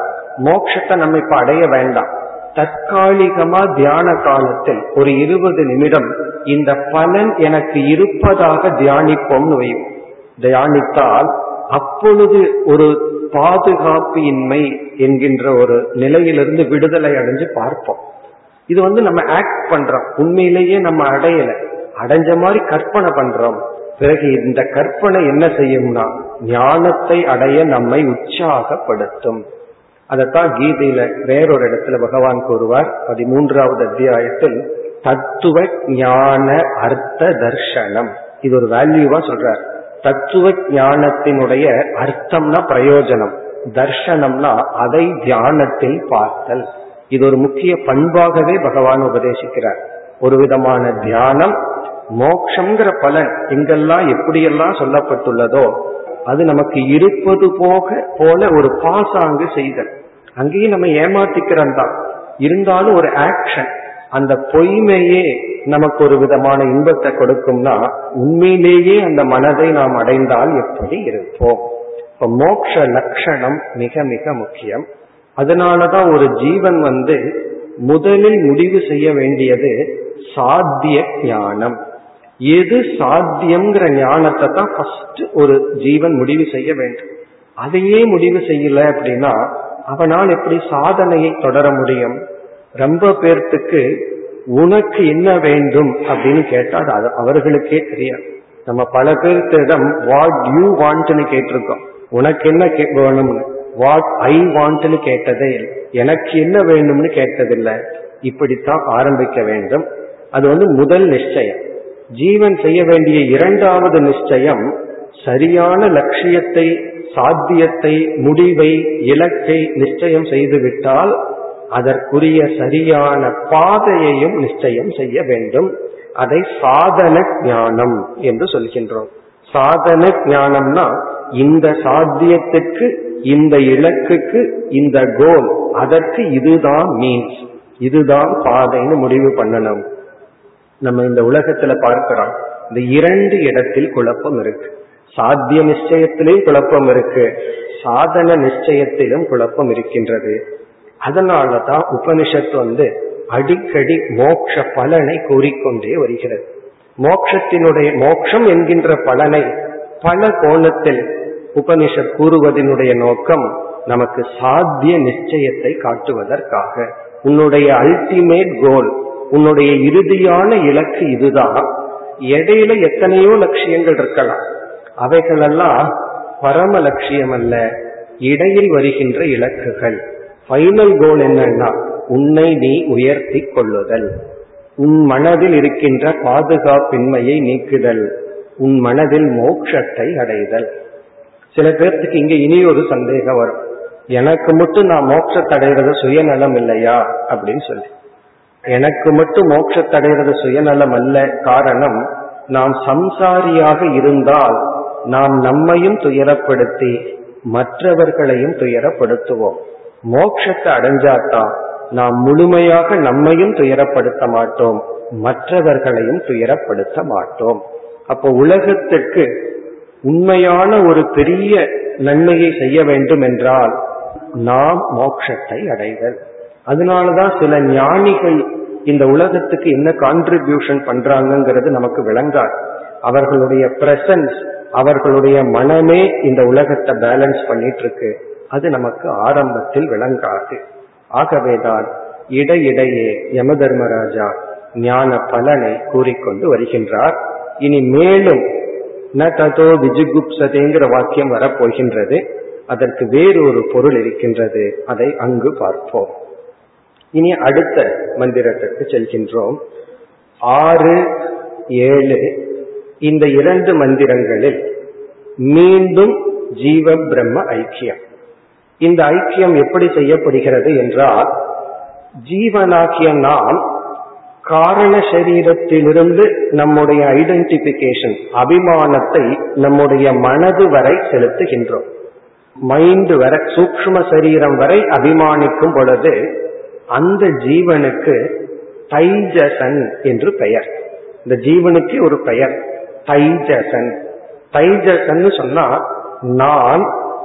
மோட்சத்தை நம்ம இப்ப அடைய வேண்டாம். தற்காலிகமா தியான காலத்தில் ஒரு இருபது நிமிடம் இந்த பலன் எனக்கு இருப்பதாக தியானிப்போம்னு வையும் தியானித்தால் அப்பொழுது ஒரு பாதுகாப்பு இன்மை என்கின்ற ஒரு நிலையிலிருந்து விடுதலை அடைஞ்சு பார்ப்போம். இது வந்து நம்ம ஆக்ட் பண்றோம். உண்மையிலேயே நம்ம அடையல. அடைஞ்ச மாதிரி கற்பனை பண்றோம். பிறகு இந்த கற்பனை என்ன செய்யும்னா ஞானத்தை அடைய நம்மை உற்சாகப்படுத்தும். அதைத்தான் கீதையில வேறொரு இடத்துல பகவான் கூறுவார். பதிமூன்றாவது அத்தியாயத்தில் தத்துவ ஞான அர்த்த தர்ஷனம். இது ஒரு வேல்யூவா சொல்றார். தத்துவ ஞானத்தினுடைய அர்த்தம்னா பிரயோஜனம். தர்ஷனம்னா அதை தியானத்தில் பார்த்தல். இது ஒரு முக்கிய பண்பாகவே பகவான் உபதேசிக்கிறார். ஒரு விதமான தியானம் மோக்ஷங்கிற பலன் எங்கெல்லாம் எப்படியெல்லாம் சொல்லப்பட்டுள்ளதோ அது நமக்கு இருப்பது போக போல ஒரு பாசாங்கு செய்தல். அங்கேயும் நம்ம ஏமாத்திக்கிறோம் தான் இருந்தாலும் ஒரு ஆக்ஷன் அந்த பொய்மையே நமக்கு ஒரு விதமான இன்பத்தை கொடுக்கும்னா உண்மையிலேயே அந்த மனதை நாம் அடைந்தால் எப்படி இருப்போம்? இப்ப மோக்ஷ லட்சணம் மிக மிக முக்கியம். அதனாலதான் ஒரு ஜீவன் வந்து முதலில் முடிவு செய்ய வேண்டியது சாத்திய ஞானம். எது சாத்தியம்ங்கிற ஞானத்தை தான் ஃபர்ஸ்ட் ஒரு ஜீவன் முடிவு செய்ய வேண்டும். அதையே முடிவு செய்யல அப்படின்னா அவனால் எப்படி சாதனையை தொடர முடியும்? ரொம்ப பேர்த்துக்கு உனக்கு என்ன வேண்டும் அப்படின்னு கேட்டா அது அவர்களுக்கே தெரியாது. நம்ம பல பேர்த்திடம் வாட் யூ வாண்ட்னு கேட்டிருக்கோம். உனக்கு என்ன வேணும்னு? வாட் ஐ வாண்ட்னு கேட்டதே இல்லை. எனக்கு என்ன வேணும்னு கேட்டதில்லை. இப்படித்தான் ஆரம்பிக்க வேண்டும். அது வந்து முதல் நிச்சயம். ஜீவன் செய்ய வேண்டிய இரண்டாவது நிச்சயம் சரியான லட்சியத்தை சாத்தியத்தை முடிவை இலக்கை நிச்சயம் செய்துவிட்டால் அதற்குரிய சரியான பாதையையும் நிச்சயம் செய்ய வேண்டும். அதை சாதன ஞானம் என்று சொல்கின்றோம். சாதன ஞானம்னா இந்த சாத்தியத்துக்கு இந்த இலக்குக்கு இந்த கோல் அதற்கு இதுதான் மீன்ஸ் இதுதான் பாதைன்னு முடிவு பண்ணணும். நம்ம இந்த உலகத்துல பார்க்கிறோம் இந்த இரண்டு இடத்தில் குழப்பம் இருக்கு. சாத்திய நிச்சயத்திலும் குழப்பம் இருக்கு. சாதன நிச்சயத்திலும் குழப்பம் இருக்கின்றது. அதனாலதான் உபனிஷத் வந்து அடிக்கடி மோட்ச பலனை கூறிக்கொண்டே வருகிறது. மோக்ஷத்தினுடைய மோட்சம் என்கின்ற பலனை பல கோணத்தில் உபனிஷத் கூறுவதனுடைய நோக்கம் நமக்கு சாத்திய நிச்சயத்தை காட்டுவதற்காக. உன்னுடைய அல்டிமேட் கோல் உன்னுடைய இறுதியான இலக்கு இதுதான். இடையில எத்தனையோ லட்சியங்கள் இருக்கலாம். அவைகளெல்லாம் பரம லட்சியம் அல்ல இடையில் வருகின்ற இலக்குகள். ஃபைனல் கோல் என்னன்னா உன்னை நீ உயர்த்தி கொள்ளுதல். உன் மனதில் இருக்கின்ற பாதுகாப்பின்மையை நீக்குதல். உன் மனதில் மோட்சத்தை அடைதல். சில பேர்த்துக்கு இங்க இனி ஒரு சந்தேகம் வரும். எனக்கு மட்டும் நான் மோட்சத்தடைகிறது சுயநலம் இல்லையா? அப்படின்னு சொல்லி. எனக்கு மட்டும் மோட்சத்தடைகிறது சுயநலம் அல்ல. காரணம் நாம் சம்சாரியாக இருந்தால் நாம் நம்மையும் துயரப்படுத்தி மற்றவர்களையும் துயரப்படுத்துவோம். மோட்சத்தை அடைஞ்சாதான் நாம் முழுமையாக நம்மையும் துயரப்படுத்த மாட்டோம் மற்றவர்களையும் துயரப்படுத்த மாட்டோம். அப்போ உலகத்திற்கு உண்மையான ஒரு பெரிய நன்மையை செய்ய வேண்டும் என்றால் நாம் மோட்சத்தை அடைதல். அதனாலதான் சில ஞானிகள் இந்த உலகத்துக்கு என்ன கான்ட்ரிபியூஷன் பண்றாங்கிறது நமக்கு விளங்காது. அவர்களுடைய பிரசன்ஸ் அவர்களுடைய மனமே இந்த உலகத்தை பேலன்ஸ் பண்ணிட்டு இருக்கு. அது நமக்கு ஆரம்பத்தில் விளங்காது. ஆகவேதான் இடையிடையே யம தர்மராஜா ஞான பலனை கூறிக்கொண்டு வருகின்றார். இனி மேலும் ந ததோ விஜுகுப்சதேங்கிற வாக்கியம் வரப்போகின்றது. அதற்கு வேறொரு பொருள் இருக்கின்றது. அதை அங்கு பார்ப்போம். இனி அடுத்த மந்திரத்திற்கு செல்கின்றோம். ஆறு ஏழு இந்த இரண்டு மந்திரங்களில் மீண்டும் ஜீவ பிரம்ம ஐக்கியம். இந்த ஐக்கியம் எப்படி செய்யப்படுகிறது என்றால் ஜீவனாகிய நாம் காரண சரீரத்திலிருந்து நம்முடைய ஐடென்டிபிகேஷன் அபிமானத்தை நம்முடைய மனது வரை செலுத்துகின்றோம். மைண்ட் வரை சூக்ம சரீரம் வரை அபிமானிக்கும் பொழுது அந்த ஜீவனுக்கு தைஜசன் என்று பெயர். இந்த ஜீவனுக்கு ஒரு பெயர் தைஜசன். தைஜசன் சொன்னா நான்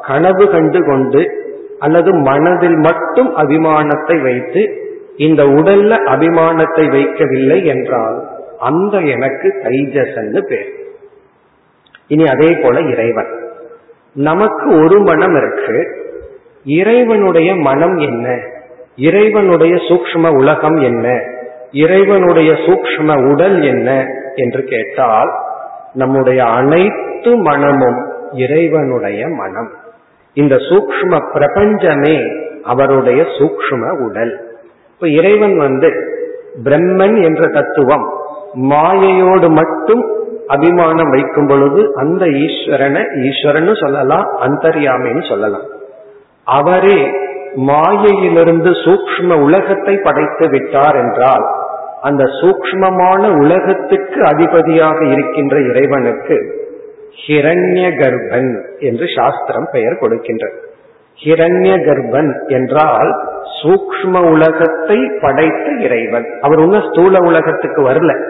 கனவு கண்டு கொண்டு அல்லது மனதில் மட்டும் அபிமானத்தை வைத்து இந்த உடல்ல அபிமானத்தை வைக்கவில்லை என்றால் அந்த எனக்கு தைஜசன்னு பேர். இனி அதே போல இறைவன். நமக்கு ஒரு மனம் இருக்கு. இறைவனுடைய மனம் என்ன? இறைவனுடைய சூக்ஷ்ம உலகம் என்ன? இறைவனுடைய சூக்ஷ்ம உடல் என்ன என்று கேட்டால் நம்முடைய அனைத்து மனமும் இறைவனுடைய மனம். இந்த சூக்ஷ்ம பிரபஞ்சமே அவருடைய சூக்ஷ்ம உடல். இப்ப இறைவன் வந்து பிரம்மன் என்ற தத்துவம் மாயையோடு மட்டும் அபிமானம் வைக்கும் பொழுது அந்த ஈஸ்வரனை ஈஸ்வரன் சொல்லலாம் அந்தர்யாமின்னு சொல்லலாம். அவரே மாயையிலிருந்து சூக்ஷ்ம உலகத்தை படைத்து விட்டார் என்றால் அந்த சூக்ஷ்மமான உலகத்துக்கு அதிபதியாக இருக்கின்ற இறைவனுக்கு ஹிரண்ய கர்ப்பன் என்று சாஸ்திரம் பெயர் கொடுக்கின்றது. ஹிரண்ய கர்ப்பன் என்றால் சூக்ஷ்ம உலகத்தை படைத்த இறைவன். அவர் ஒன்னும் ஸ்தூல உலகத்துக்கு வரல.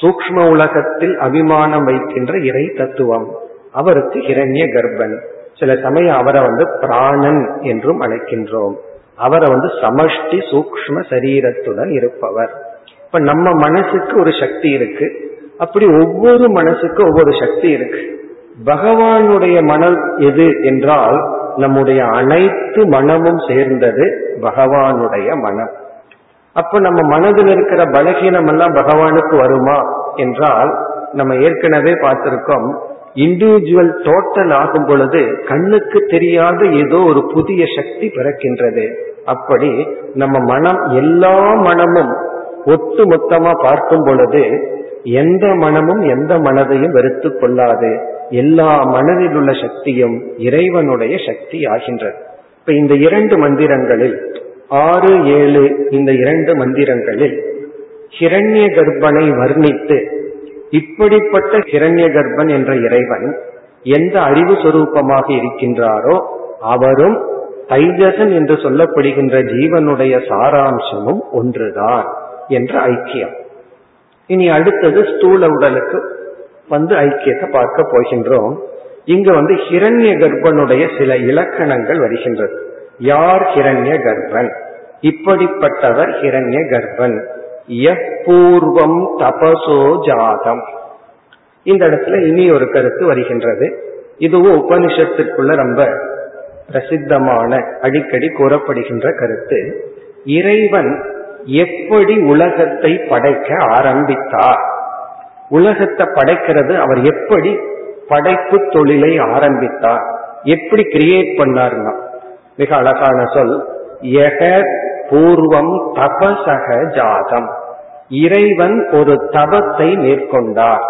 சூக்ஷ்ம உலகத்தில் அபிமானம் வைக்கின்ற இறை தத்துவம். அவருக்கு ஹிரண்ய கர்ப்பன் சில சமயம் அவரை வந்து பிராணன் என்றும் அழைக்கின்றோம். அவரை வந்து சமஷ்டி சூக்ஷ்ம சரீரத்துடன் இருப்பவர். இப்ப நம்ம மனசுக்கு ஒரு சக்தி இருக்கு. அப்படி ஒவ்வொரு மனசுக்கும் ஒவ்வொரு சக்தி இருக்கு. பகவானுடைய மனம் எது என்றால் நம்முடைய அனைத்து மனமும் சேர்ந்தது பகவானுடைய மனம். அப்ப நம்ம மனதில் இருக்கிற பலகீனம் எல்லாம் பகவானுக்கு வருமா என்றால் நம்ம ஏற்கனவே பார்த்திருக்கோம் இண்டிவிஜுவல் டோட்டல் ஆகும் பொழுது கண்ணுக்கு தெரியாத ஏதோ ஒரு புதிய சக்தி பிறக்கின்றது. அப்படி நம்ம மனம் எல்லா மனமும் ஒட்டு மொத்தமா பார்க்கும் பொழுது எந்த மனமும் எந்த மனதையும் வெறுத்து கொள்ளாது. எல்லா மனதில் உள்ள சக்தியும் இறைவனுடைய சக்தி ஆகின்றது. இப்ப இந்த இரண்டு மந்திரங்களில் ஆறு ஏழு இந்த இரண்டு மந்திரங்களில் ஹிரண்ய கர்ப்பனை வர்ணித்து இப்படிப்பட்ட ஹிரண்ய கர்ப்பன் என்ற இறைவன் எந்த அறிவு சொரூபமாக இருக்கின்றாரோ அவரும் தைஜசன் என்று சொல்லப்படுகின்ற ஜீவனுடைய சாராம்சமும் ஒன்றுதான் என்ற ஐக்கியம். இனி அடுத்தது ஸ்தூல உடலுக்கு வந்து ஐக்கியத்தை பார்க்க போகின்றோம். இங்க வந்து ஹிரண்ய கர்ப்பனுடைய சில இலக்கணங்கள் வருகின்றது. யார் ஹிரண்ய கர்ப்பன்? இப்படிப்பட்டவர் ஹிரண்ய கர்ப்பன். எப்பூர்வம் தபசோ ஜாதம். இந்த இடத்துல இனி ஒரு கருத்து வருகின்றது. இதுவும் உபனிஷத்திற்குள்ள ரொம்ப பிரசித்தமான அடிக்கடி கூறப்படுகின்ற கருத்து. இறைவன் எப்படி உலகத்தை படைக்க ஆரம்பித்தார்? உலகத்தை படைக்கிறது அவர் எப்படி படைப்பு தொழிலை ஆரம்பித்தார்? எப்படி கிரியேட் பண்ணார்னா? மிக அழகான சொல். எக பூர்வம் தபசக ஜாதம். இறைவன் ஒரு தபத்தை மேற்கொண்டார்.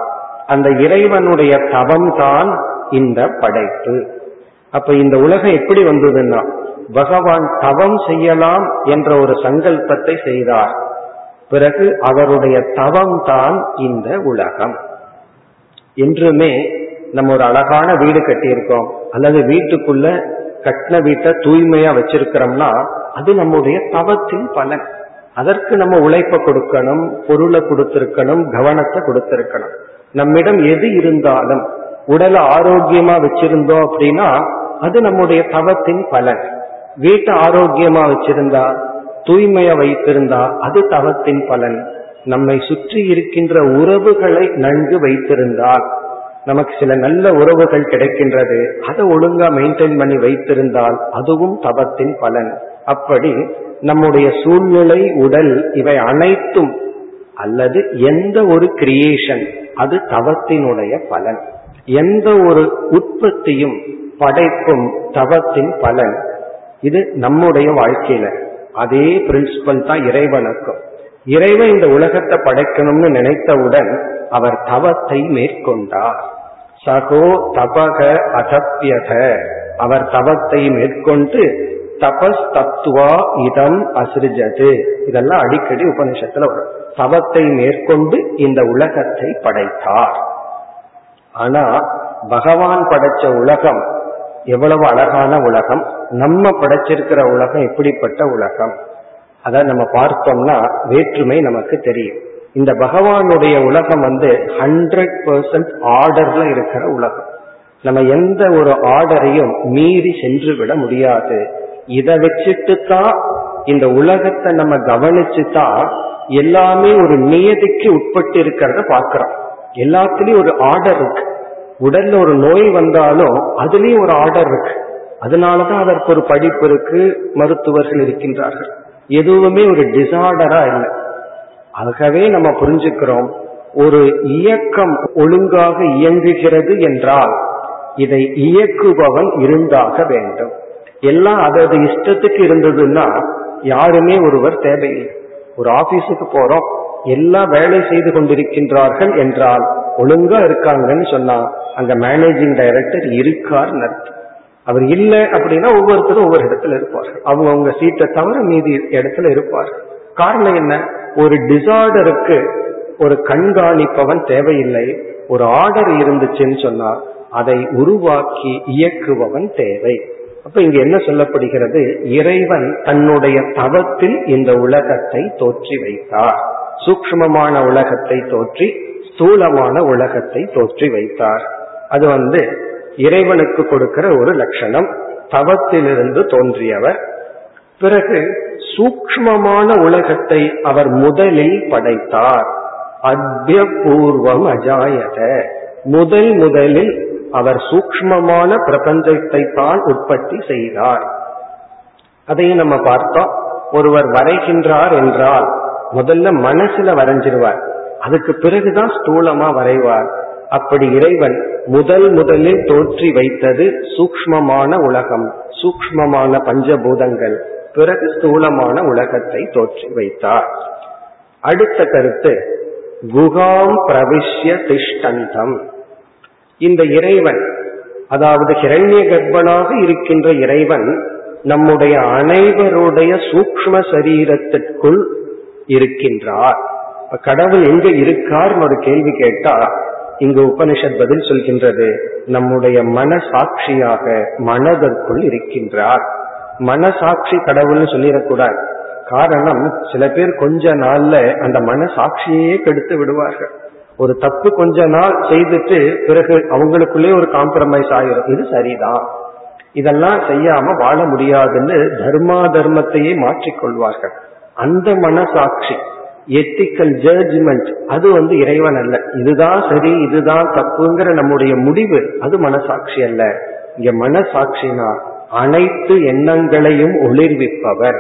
அந்த இறைவனுடைய தபம் தான் இந்த படைப்பு. அப்ப இந்த உலகம் எப்படி வந்ததுன்னா பகவான் தவம் செய்யலாம் என்ற ஒரு சங்கல்பத்தை செய்தார். பிறகு அவருடைய தவம் தான் இந்த உலகம். என்றுமே நம்ம ஒரு அழகான வீடு கட்டியிருக்கோம். அல்லது வீட்டுக்குள்ள கட்டின வீட்டை தூய்மையா வச்சிருக்கிறோம்னா அது நம்முடைய தவத்தின் பலன். அதற்கு நம்ம உழைப்ப கொடுக்கணும் பொருளை கொடுத்திருக்கணும் கவனத்தை கொடுத்திருக்கணும். நம்மிடம் எது இருந்தாலும் உடலை ஆரோக்கியமா வச்சிருந்தோம் அப்படின்னா அது நம்முடைய தவத்தின் பலன். வீட்டை ஆரோக்கியமா வச்சிருந்தா தூய்மையா வைத்திருந்தா அது தவத்தின் பலன். நம்மை சுற்றி இருக்கின்ற உறவுகளை நன்கு வைத்திருந்தால் நமக்கு சில நல்ல உறவுகள் கிடைக்கின்றது. அதை ஒழுங்கா மெயின்டைன் பண்ணி வைத்திருந்தால் அதுவும் தவத்தின் பலன். அப்படி நம்முடைய சூழ்நிலை உடல் இவை அனைத்தும் அல்லது எந்த ஒரு கிரியேஷன் அது தவத்தினுடைய பலன். எந்த ஒரு உற்பத்தியும் படைப்பும் தவத்தின் பலன். இது நம்முடைய வாழ்க்கையில. அதே பிரின்சிபல் தான் இறைவனுக்கும். இறைவன் இந்த உலகத்தை படைக்கணும்னு நினைத்தவுடன் அவர் தவத்தை மேற்கொண்டார். சகோ தபக அசத்தியக அவர் தவத்தை மேற்கொண்டு தபஸ் தத்துவா இதம் அசிருஜது. இதெல்லாம் அடிக்கடி உபனிஷத்துல வரும். தவத்தை மேற்கொண்டு இந்த உலகத்தை படைத்தார். ஆனா பகவான் படைச்ச உலகம் எவ்வளவு அழகான உலகம்? நம்ம படைச்சிருக்கிற உலகம் எப்படிப்பட்ட உலகம். அதை நம்ம பார்த்தோம்னா வேற்றுமை நமக்கு தெரியும். இந்த பகவானுடைய உலகம் வந்து ஹண்ட்ரட் பர்சன்ட் ஆர்டர்ல இருக்கிற உலகம். நம்ம எந்த ஒரு ஆர்டரையும் மீறி சென்று விட முடியாது. இதை வச்சுட்டு தான் இந்த உலகத்தை நம்ம கவனிச்சு தான் எல்லாமே ஒரு நியதிக்கு உட்பட்டு இருக்கிறத பார்க்கிறோம். எல்லாத்துலயும் ஒரு ஆர்டர் இருக்கு. உடல்ல ஒரு நோய் வந்தாலும் அதுலயும் ஒரு ஆர்டர் இருக்கு. அதனாலதான் அதற்கு ஒரு படிப்பு இருக்கு மருத்துவர்கள் இருக்கின்றார்கள். எதுவுமே ஒரு டிசார்டரா இல்லை. ஆகவே நம்ம புரிஞ்சுக்கிறோம் ஒரு இயக்கம் ஒழுங்காக இயங்குகிறது என்றால் இதை இயக்குபவன் இருந்தாக வேண்டும். எல்லாம் அதது இஷ்டத்துக்கு இருந்ததுன்னா யாருமே ஒருவர் தேவையில்லை. ஒரு ஆபீஸுக்கு போறோம் எல்லா வேலை செய்து கொண்டிருக்கின்றார்கள் என்றால் ஒழுங்கா இருக்காங்கன்னு சொன்னா அங்க மேனேஜிங் டைரக்டர் இருக்கார் அர்த்தம். அவர் இல்லை அப்படின்னா ஒவ்வொருத்தரும் ஒவ்வொரு இடத்துல இருப்பார்கள். அவங்க அவங்க சீட்டை தவிர மீதி இடத்துல இருப்பார்கள். காரணம் என்ன? ஒரு டிசார்டருக்கு ஒரு கண்காணிப்பவன் தேவையில்லை. ஒரு ஆர்டர் இருந்துச்சுன்னு சொன்னா அதை உருவாக்கி இயக்குபவன் தேவை. அப்ப இங்க என்ன சொல்லப்படுகிறது? இறைவன் தன்னுடைய தவத்தில் இந்த உலகத்தை தோற்றி வைத்தார். சூக்மமான உலகத்தை தோற்றி ஸ்தூலமான உலகத்தை தோற்றி வைத்தார். அது வந்து இறைவனுக்கு கொடுக்கிற ஒரு லட்சணம். தவத்திலிருந்து தோன்றியவர். பிறகு சூக்மமான உலகத்தை அவர் முதலில் படைத்தார். அத்திய பூர்வம் அஜாயத. முதல் முதலில் அவர் சூக்மமான பிரபஞ்சத்தை தான் உற்பத்தி செய்தார். அதையும் நம்ம பார்த்தோம். ஒருவர் வரைகின்றார் என்றால் முதல்ல மனசுல வரைஞ்சிருவார். அதுக்கு பிறகுதான் ஸ்தூலமா வரைவார். அப்படி இறைவன் முதல் முதலில் தோற்றி வைத்தது சூக்மமான உலகம் சூக்மமான பஞ்சபூதங்கள் பிறகு ஸ்தூலமான உலகத்தை தோற்றி வைத்தார். அடுத்த கருத்து குகாம் பிரவிஷ்ய திஷ்டந்தம். இந்த இறைவன் அதாவது ஹிரண்ய கர்ப்பனாக இருக்கின்ற இறைவன் நம்முடைய அனைவருடைய சூக்ம சரீரத்திற்குள் இருக்கின்றார். கடவுள் எங்க இருக்கார்னு ஒரு கேள்வி கேட்டா இங்கு உபனிஷத் பதில் சொல்கின்றது நம்முடைய மனசாட்சியாக மனதிற்குள் இருக்கின்றார். மனசாட்சி கடவுள்னு சொல்லிடக்கூடாது. காரணம் சில பேர் கொஞ்ச நாள்ல அந்த மனசாட்சியே கெடுத்து விடுவார்கள். ஒரு தப்பு கொஞ்ச நாள் செய்துட்டு பிறகு அவங்களுக்குள்ளே ஒரு காம்ப்ரமைஸ் ஆகிரும் இது சரிதான். இதெல்லாம் செய்யாம வாழ முடியாதுன்னு தர்மா தர்மத்தையே மாற்றிக்கொள்வார்கள் அந்த மனசாட்சி எத்திக்கல் ஜட்ஜ்மெண்ட் அது வந்து இறைவன் அல்ல. இதுதான் சரி இதுதான் தப்புங்கிற நம்முடைய முடிவு. அது மனசாட்சி அல்ல. இங்க மனசாட்சினா அனைத்து எண்ணங்களையும் ஒளிர்விப்பவர்.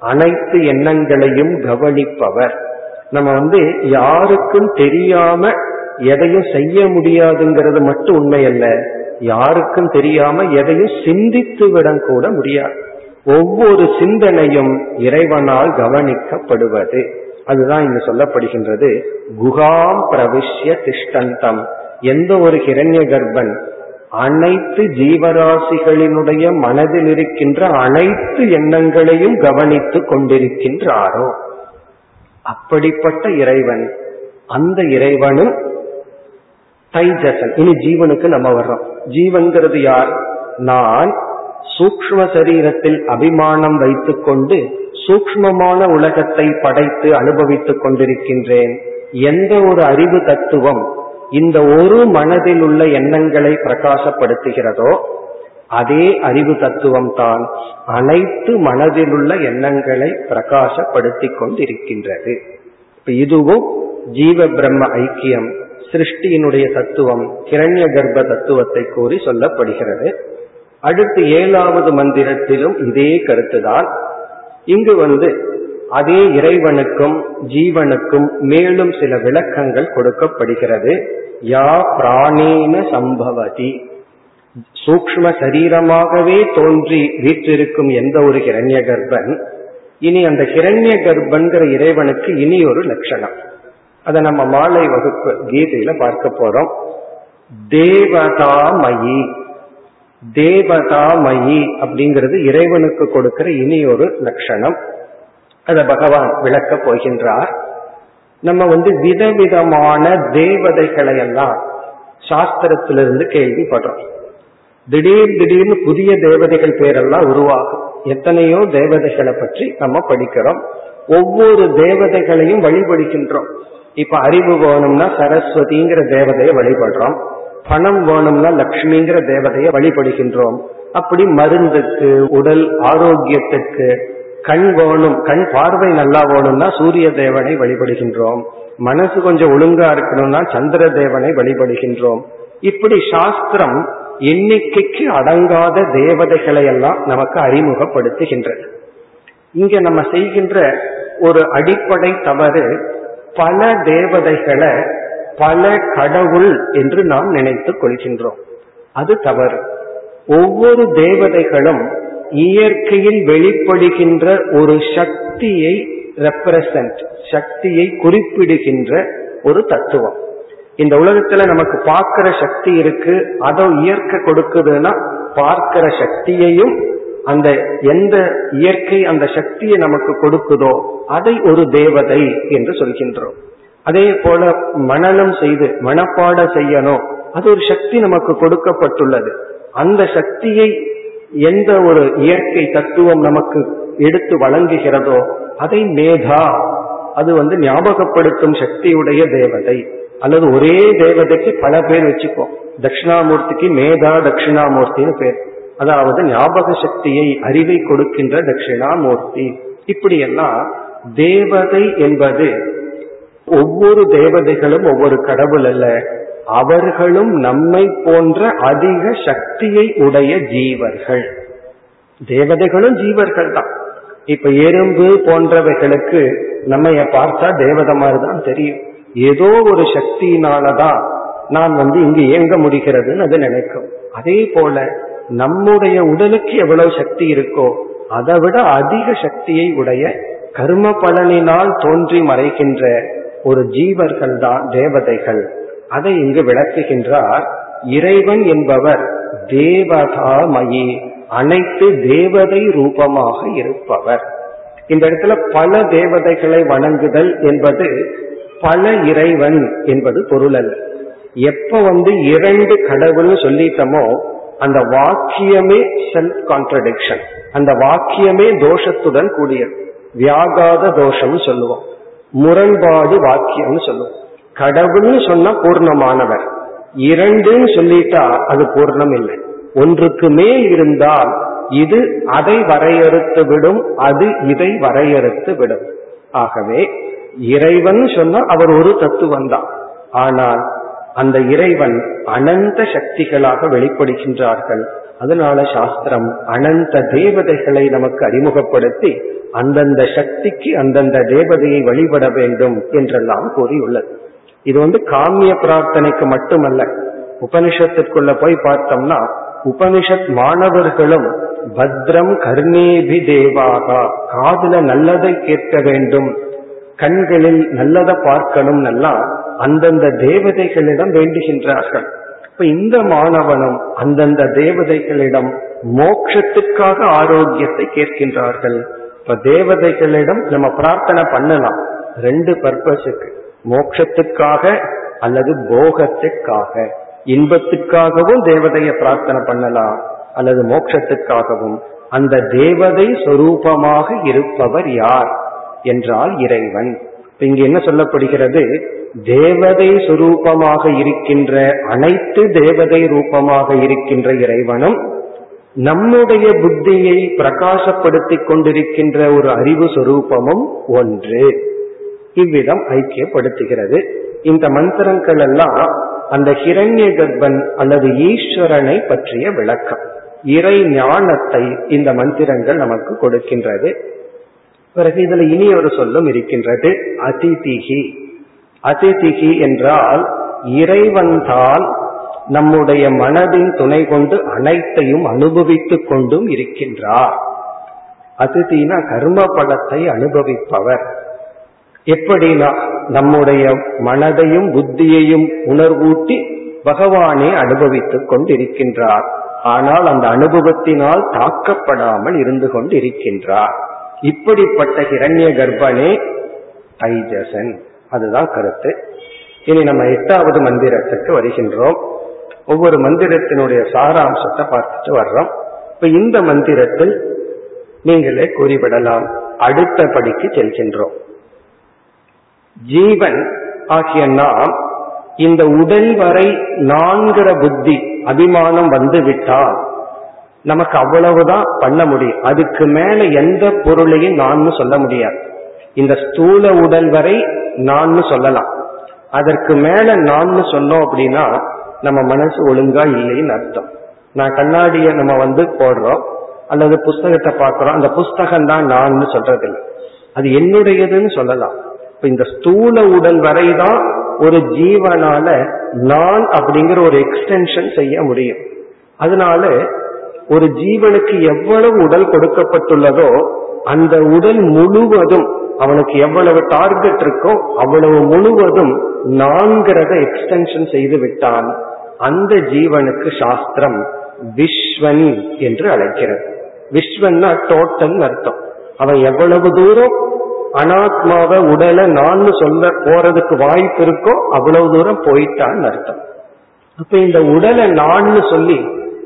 அனைத்து எண்ணங்களையும் கவனிப்பவர். நம்ம வந்து யாருக்கும் தெரியாம எதையும் செய்ய முடியாதுங்கிறது மட்டும் உண்மை அல்ல. யாருக்கும் தெரியாம எதையும் சிந்தித்து விட கூட முடியாது. ஒவ்வொரு சிந்தனையும் இறைவனால் கவனிக்கப்படுவது. அதுதான் இங்கு சொல்லப்படுகின்றது. குகாம் பிரவிஷ்ய திஷ்டந்தம். எந்த ஒரு ஹிரண்ய கர்ப்பன் அனைத்து ஜீவராசிகளினுடைய மனதில் இருக்கின்ற அனைத்து எண்ணங்களையும் கவனித்துக் கொண்டிருக்கின்றாரோ? அப்படிப்பட்ட இறைவன் அந்த இறைவனும் தைஜசன். இனி ஜீவனுக்கு நம்ம வர்றோம். ஜீவன்கிறது யார்? நான் சூக்ம சரீரத்தில் அபிமானம் வைத்துக்கொண்டு சூக்மமான உலகத்தை படைத்து அனுபவித்துக் கொண்டிருக்கின்றேன். எந்த ஒரு அறிவு தத்துவம் இந்த ஒரு மனதில் உள்ள எண்ணங்களை பிரகாசப்படுத்துகிறதோ அதே அறிவு தத்துவம் தான் அனைத்து மனதில் உள்ள எண்ணங்களை பிரகாசப்படுத்திக் கொண்டிருக்கின்றது. இதுவும் ஜீவ பிரம்ம ஐக்கியம் சிருஷ்டியினுடைய தத்துவம் கிரண்ய கர்ப்ப தத்துவத்தை கூறி சொல்லப்படுகிறது. அடுத்து ஏழாவது மந்திரத்திலும் இதே கருத்துதான் இங்கு வந்து அதே இறைவனுக்கும் ஜீவனுக்கும் மேலும் சில விளக்கங்கள் கொடுக்கப்படுகிறது. யா பிராணேன சம்பவதி. சூக்ம சரீரமாகவே தோன்றி வீற்றிருக்கும் எந்த ஒரு ஹிரண்ய கர்ப்பன் இனி அந்த ஹிரண்ய கர்ப்பன்கிற இறைவனுக்கு இனி ஒரு லட்சணம். அதை நம்ம மாலை வகுப்பு கீதையில பார்க்க போறோம். தேவதாமயி. தேவதாமயி அப்படிங்கிறது இறைவனுக்கு கொடுக்கிற இனி ஒரு லட்சணம். அத பகவான் விளக்க போகின்றார். நம்ம வந்து விதவிதமான தேவதைகளை எல்லாம் சாஸ்திரத்திலிருந்து கேள்விப்படுறோம். திடீர் திடீர்னு புதிய தேவதைகள் பேரெல்லாம் உருவாகும். எத்தனையோ தேவதைகளை பற்றி நம்ம படிக்கிறோம். ஒவ்வொரு தேவதைகளையும் வழிபடுகின்றோம். இப்ப அறிவு போகணும்னா சரஸ்வதிங்கிற தேவதையை வழிபடுறோம். பணம் வேணும்னா லக்ஷ்மிங்கிற தேவதையை வழிபடுகின்றோம். அப்படி மருந்துக்கு உடல் ஆரோக்கியத்துக்கு கண் வேணும் கண் பார்வை நல்லா வேணும்னா சூரிய தேவனை வழிபடுகின்றோம். மனசு கொஞ்சம் ஒழுங்கா இருக்கணும்னா சந்திர தேவனை வழிபடுகின்றோம். இப்படி சாஸ்திரம் எண்ணிக்கைக்கு அடங்காத தேவதைகளை எல்லாம் நமக்கு அறிமுகப்படுத்துகின்றது. இங்க நம்ம செய்கின்ற ஒரு அடிப்படை தவறு பல தேவதைகளை பல கடவுள் என்று நாம் நினைத்துக் கொள்கின்றோம். அது தவறு. ஒவ்வொரு தேவதைகளும் இயற்கையில் வெளிப்படுகின்ற ஒரு சக்தியை ரெப்ரசன்ட் சக்தியை குறிப்பிடுகின்ற ஒரு தத்துவம். இந்த உலகத்துல நமக்கு பார்க்கிற சக்தி இருக்கு அதோ இயற்கை கொடுக்குதுன்னா பார்க்கிற சக்தியையும் அந்த எந்த இயற்கை அந்த சக்தியை நமக்கு கொடுக்குதோ அதை ஒரு தேவதை என்று சொல்கின்றோம். அதே போல மனநம் செய்து மனப்பாட செய்யணும். அது ஒரு சக்தி நமக்கு கொடுக்கப்பட்டுள்ளது. அந்த சக்தியை எந்த ஒரு இயற்கை தத்துவம் நமக்கு எடுத்து வழங்குகிறதோ அதை மேதா அது வந்து ஞாபகப்படுத்தும் சக்தியுடைய தேவதை. அல்லது ஒரே தேவதைக்கு பல பேர் வச்சுப்போம். தட்சிணாமூர்த்திக்கு மேதா தட்சிணாமூர்த்தின்னு பேர். அதாவது ஞாபக சக்தியை அறிவை கொடுக்கின்ற தட்சிணாமூர்த்தி. இப்படியெல்லாம் தேவதை என்பது ஒவ்வொரு தேவதைகளும் ஒவ்வொரு கடவுள் அல்ல. அவர்களும் நம்மை போன்ற அதிக சக்தியை உடைய ஜீவர்கள். தேவதைகளும் ஜீவர்கள் தான். இப்ப எறும்பு போன்றவைகளுக்கு நம்ம பார்த்தா தேவதை மாதிரி தான் தெரியும். ஏதோ ஒரு சக்தியினாலதான் நான் வந்து இங்கு இயங்க முடிகிறதுன்னு அது நினைக்கும். அதே போல நம்முடைய உடலுக்கு எவ்வளவு சக்தி இருக்கோ அதை விட அதிக சக்தியை உடைய கர்ம பலனினால் தோன்றி மறைகின்ற ஒரு ஜீவர்கள் தான் தேவதைகள். அதை இங்கு விளக்குகின்றார் இறைவன் என்பவர் தேவதாமயி அனைத்து தேவதை ரூபமாக இருப்பவர். இந்த இடத்துல பல தேவதைகளை வணங்குதல் என்பது பல இறைவன் என்பது பொருள் அல்ல எப்ப வந்து இரண்டு கடவுள்னு சொல்லிட்டோமோ அந்த வாக்கியமே செல்ஃப் கான்ட்ரடிக்ஷன் அந்த வாக்கியமே தோஷத்துடன் கூடியது. வியாகாத தோஷம் சொல்லுவோம். முரண்பாடு வாக்கியம்னு சொல்லுவோம். கடவுள்னு சொன்னா பூர்ணமானவர். இரண்டுன்னு சொல்லிட்டா அது பூர்ணம் இல்லை ஒன்றுக்கு மேல் இருந்தால் இது அதை வரையறுத்து விடும் அது இதை வரையறுத்து விடும். ஆகவே இறைவன் சொன்னா அவர் ஒரு தத்துவம் தான். ஆனால் அந்த இறைவன் அனந்த சக்திகளாக வெளிப்படுகின்றார்கள். அதனால சாஸ்திரம் அனந்த தேவதைகளை நமக்கு அறிமுகப்படுத்தி அந்தந்த சக்திக்கு அந்தந்த தேவதையை வழிபட வேண்டும் என்றெல்லாம் கூறியுள்ளது. இது வந்து காமிய பிரார்த்தனைக்கு மட்டுமல்ல. உபனிஷத்திற்குள்ள போய் பார்த்தோம்னா உபனிஷத் மாணவர்களும் பத்ரம் கர்ணேபி தேவாகா காதுல நல்லதை கேட்க வேண்டும் கண்களில் நல்லதை பார்க்கணும் எல்லாம் அந்தந்த தேவதைகளிடம் வேண்டுகின்றார்கள். இப்ப இந்த மாணவனும் அந்தந்த தேவதைகளிடம் மோட்சத்துக்காக ஆரோக்கியத்தை கேட்கின்றார்கள். இப்ப தேவதைகளிடம் நம்ம பிரார்த்தனை பண்ணலாம். ரெண்டு பர்பஸுக்கு மோட்சத்துக்காக அல்லது போகத்துக்காக. இன்பத்துக்காகவும் தேவதைய பிரார்த்தனை பண்ணலாம் அல்லது மோட்சத்துக்காகவும். அந்த தேவதை சொரூபமாக இருப்பவர் யார்? என்றால் இறைவன். இங்க என்ன சொல்லப்படுகிறது? தேவதை சுரூபமாக இருக்கின்ற அனைத்து தேவதை ரூபமாக இருக்கின்ற இறைவனும் நம்முடைய புத்தியை பிரகாசப்படுத்திக் கொண்டிருக்கின்ற ஒரு அறிவு சுரூபமும் ஒன்று. இவ்விதம் ஐக்கியப்படுத்துகிறது. இந்த மந்திரங்கள் எல்லாம் அந்த ஹிரண்ய கர்ப்பன் அல்லது ஈஸ்வரனை பற்றிய விளக்கம். இறை ஞானத்தை இந்த மந்திரங்கள் நமக்கு கொடுக்கின்றது. பிறகு இதுல இனி ஒரு சொல்லும் இருக்கின்றது அதிதிகி அதிதிகி என்றால் இறைவன்தான் நம்முடைய மனதின் துணை கொண்டு அனைத்தையும் அனுபவித்துக் கொண்டும் இருக்கின்றார். அதிதினா கர்ம பலத்தை அனுபவிப்பவர் எப்படினா நம்முடைய மனதையும் புத்தியையும் உணர்வூட்டி பகவானே அனுபவித்துக் கொண்டிருக்கின்றார். ஆனால் அந்த அனுபவத்தினால் தாக்கப்படாமல் இருந்து கொண்டிருக்கின்றார். இப்படிப்பட்ட ஹிரண்ய கர்ப்பனே தைஜசன். அதுதான் கருத்து. இனி நம்ம எட்டாவது மந்திரத்துக்கு வருகின்றோம். ஒவ்வொரு மந்திரத்தினுடைய சாராம்சத்தை பார்த்துட்டு வர்றோம். இப்ப இந்த மந்திரத்தில் நீங்களே கூறிவிடலாம் அடுத்த படிக்கு செல்கின்றோம். ஜீவன் ஆகிய நாம் இந்த உடல் வரை நான்கிற புத்தி அபிமானம் வந்து விட்டால் நமக்கு அவ்வளவுதான் பண்ண முடியும். அதுக்கு மேல எந்த பொருளையும் நான் சொல்ல முடியாது. இந்த ஸ்தூல உடல் வரை நான் சொல்லலாம். அதற்கு மேல நான் சொன்னோம் அப்படின்னா நம்ம மனசு ஒழுங்கா இல்லைன்னு அர்த்தம். நான் கண்ணாடிய நம்ம வந்து போடுறோம் அல்லது புஸ்தகத்தை பார்க்கிறோம் அந்த புஸ்தகம் தான் நான் சொல்றது இல்லை அது என்னுடையதுன்னு சொல்லலாம். இப்ப இந்த ஸ்தூல உடல் வரைதான் ஒரு ஜீவனால நான் அப்படிங்கிற ஒரு எக்ஸ்டென்ஷன் செய்ய முடியும். அதனால ஒரு ஜீவனுக்கு எவ்வளவு உடல் கொடுக்கப்பட்டுள்ளதோ அந்த உடல் முழுவதும் அவனுக்கு எவ்வளவு டார்கெட் இருக்கோ அவ்வளவு முழுவதும் நான்கிறத எக்ஸ்டென்ஷன் செய்து விட்டான். அந்த ஜீவனுக்கு சாஸ்திரம் விஸ்வன் என்று அழைக்கிறது. விஸ்வன்னா டோட்டல் அர்த்தம். அவன் எவ்வளவு தூரம் அனாத்மாவை உடலை நான் சொல்ல போறதுக்கு வாய்ப்பு இருக்கோ அவ்வளவு தூரம் போயிட்டான்னு அர்த்தம். அப்ப இந்த உடலை நான் சொல்லி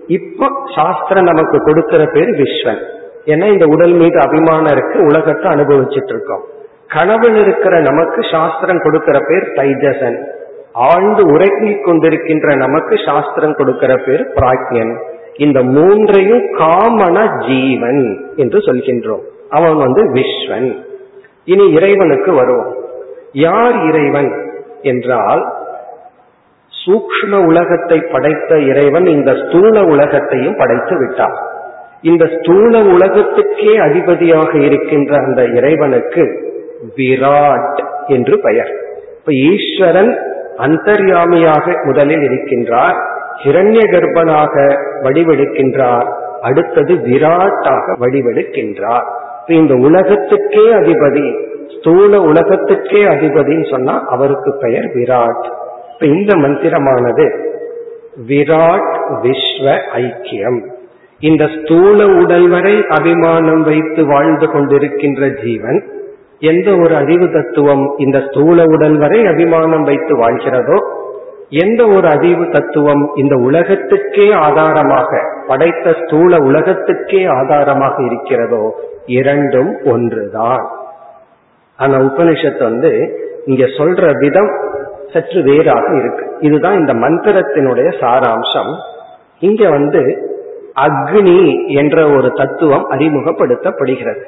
இப்ப சாஸ்திரம் நமக்கு கொடுக்கிற பேர் விஸ்வன். ஏன்னா இந்த உடல் மீது அபிமானம் இருக்கு உலகத்தை அனுபவிச்சுட்டு இருக்கோம் கனவில் இருக்கிற நமக்கு சாஸ்திரம் கொடுக்கிற பேர் தைஜசன். ஆழ்ந்து உறங்கிக் கொண்டிருக்கின்ற நமக்கு சாஸ்திரம் கொடுக்கிற பேர் பிராக்யன் இந்த மூன்றையும் காமன ஜீவன் என்று சொல்கின்றோம். அவன் வந்து விஸ்வன். இனி இறைவனுக்கு வருவோம். யார் இறைவன்? என்றால் சூக்ஷ்ம உலகத்தை படைத்த இறைவன் இந்த ஸ்தூல உலகத்தையும் படைத்து விட்டார் இந்த ஸ்தூல உலகத்துக்கே அதிபதியாக இருக்கின்ற அந்த இறைவனுக்கு விராட் என்று பெயர். இப்ப ஈஸ்வரன் அந்தர்யாமியாக முதலில் இருக்கின்றார் ஹிரண்ய கர்ப்பனாக வடிவெடுக்கின்றார் அடுத்தது விராட்டாக வடிவெடுக்கின்றார். இந்த உலகத்துக்கே அதிபதி ஸ்தூல உலகத்துக்கே அதிபதின்னு சொன்னா அவருக்கு பெயர் விராட். இப்ப இந்த மந்திரமானது விராட் விஸ்வ ஐக்கியம். இந்த ஸ்தூல உடல் வரை அபிமானம் வைத்து வாழ்ந்து கொண்டிருக்கின்ற ஜீவன் எந்த ஒரு அறிவு தத்துவம் இந்த ஸ்தூல உடல் வரை அபிமானம் வைத்து வாழ்கிறதோ எந்த ஒரு அறிவு தத்துவம் இந்த உலகத்துக்கே ஆதாரமாக படைத்த ஸ்தூல உலகத்துக்கே ஆதாரமாக இருக்கிறதோ இரண்டும் ஒன்றுதான். ஆனா உபனிஷத்து வந்து இங்க சொல்ற விதம் சற்று வேறாக இருக்கு. இதுதான் இந்த மந்திரத்தினுடைய சாராம்சம். இங்க வந்து அக்னி என்ற ஒரு தத்துவம் அறிமுகப்படுத்தப்படுகிறது.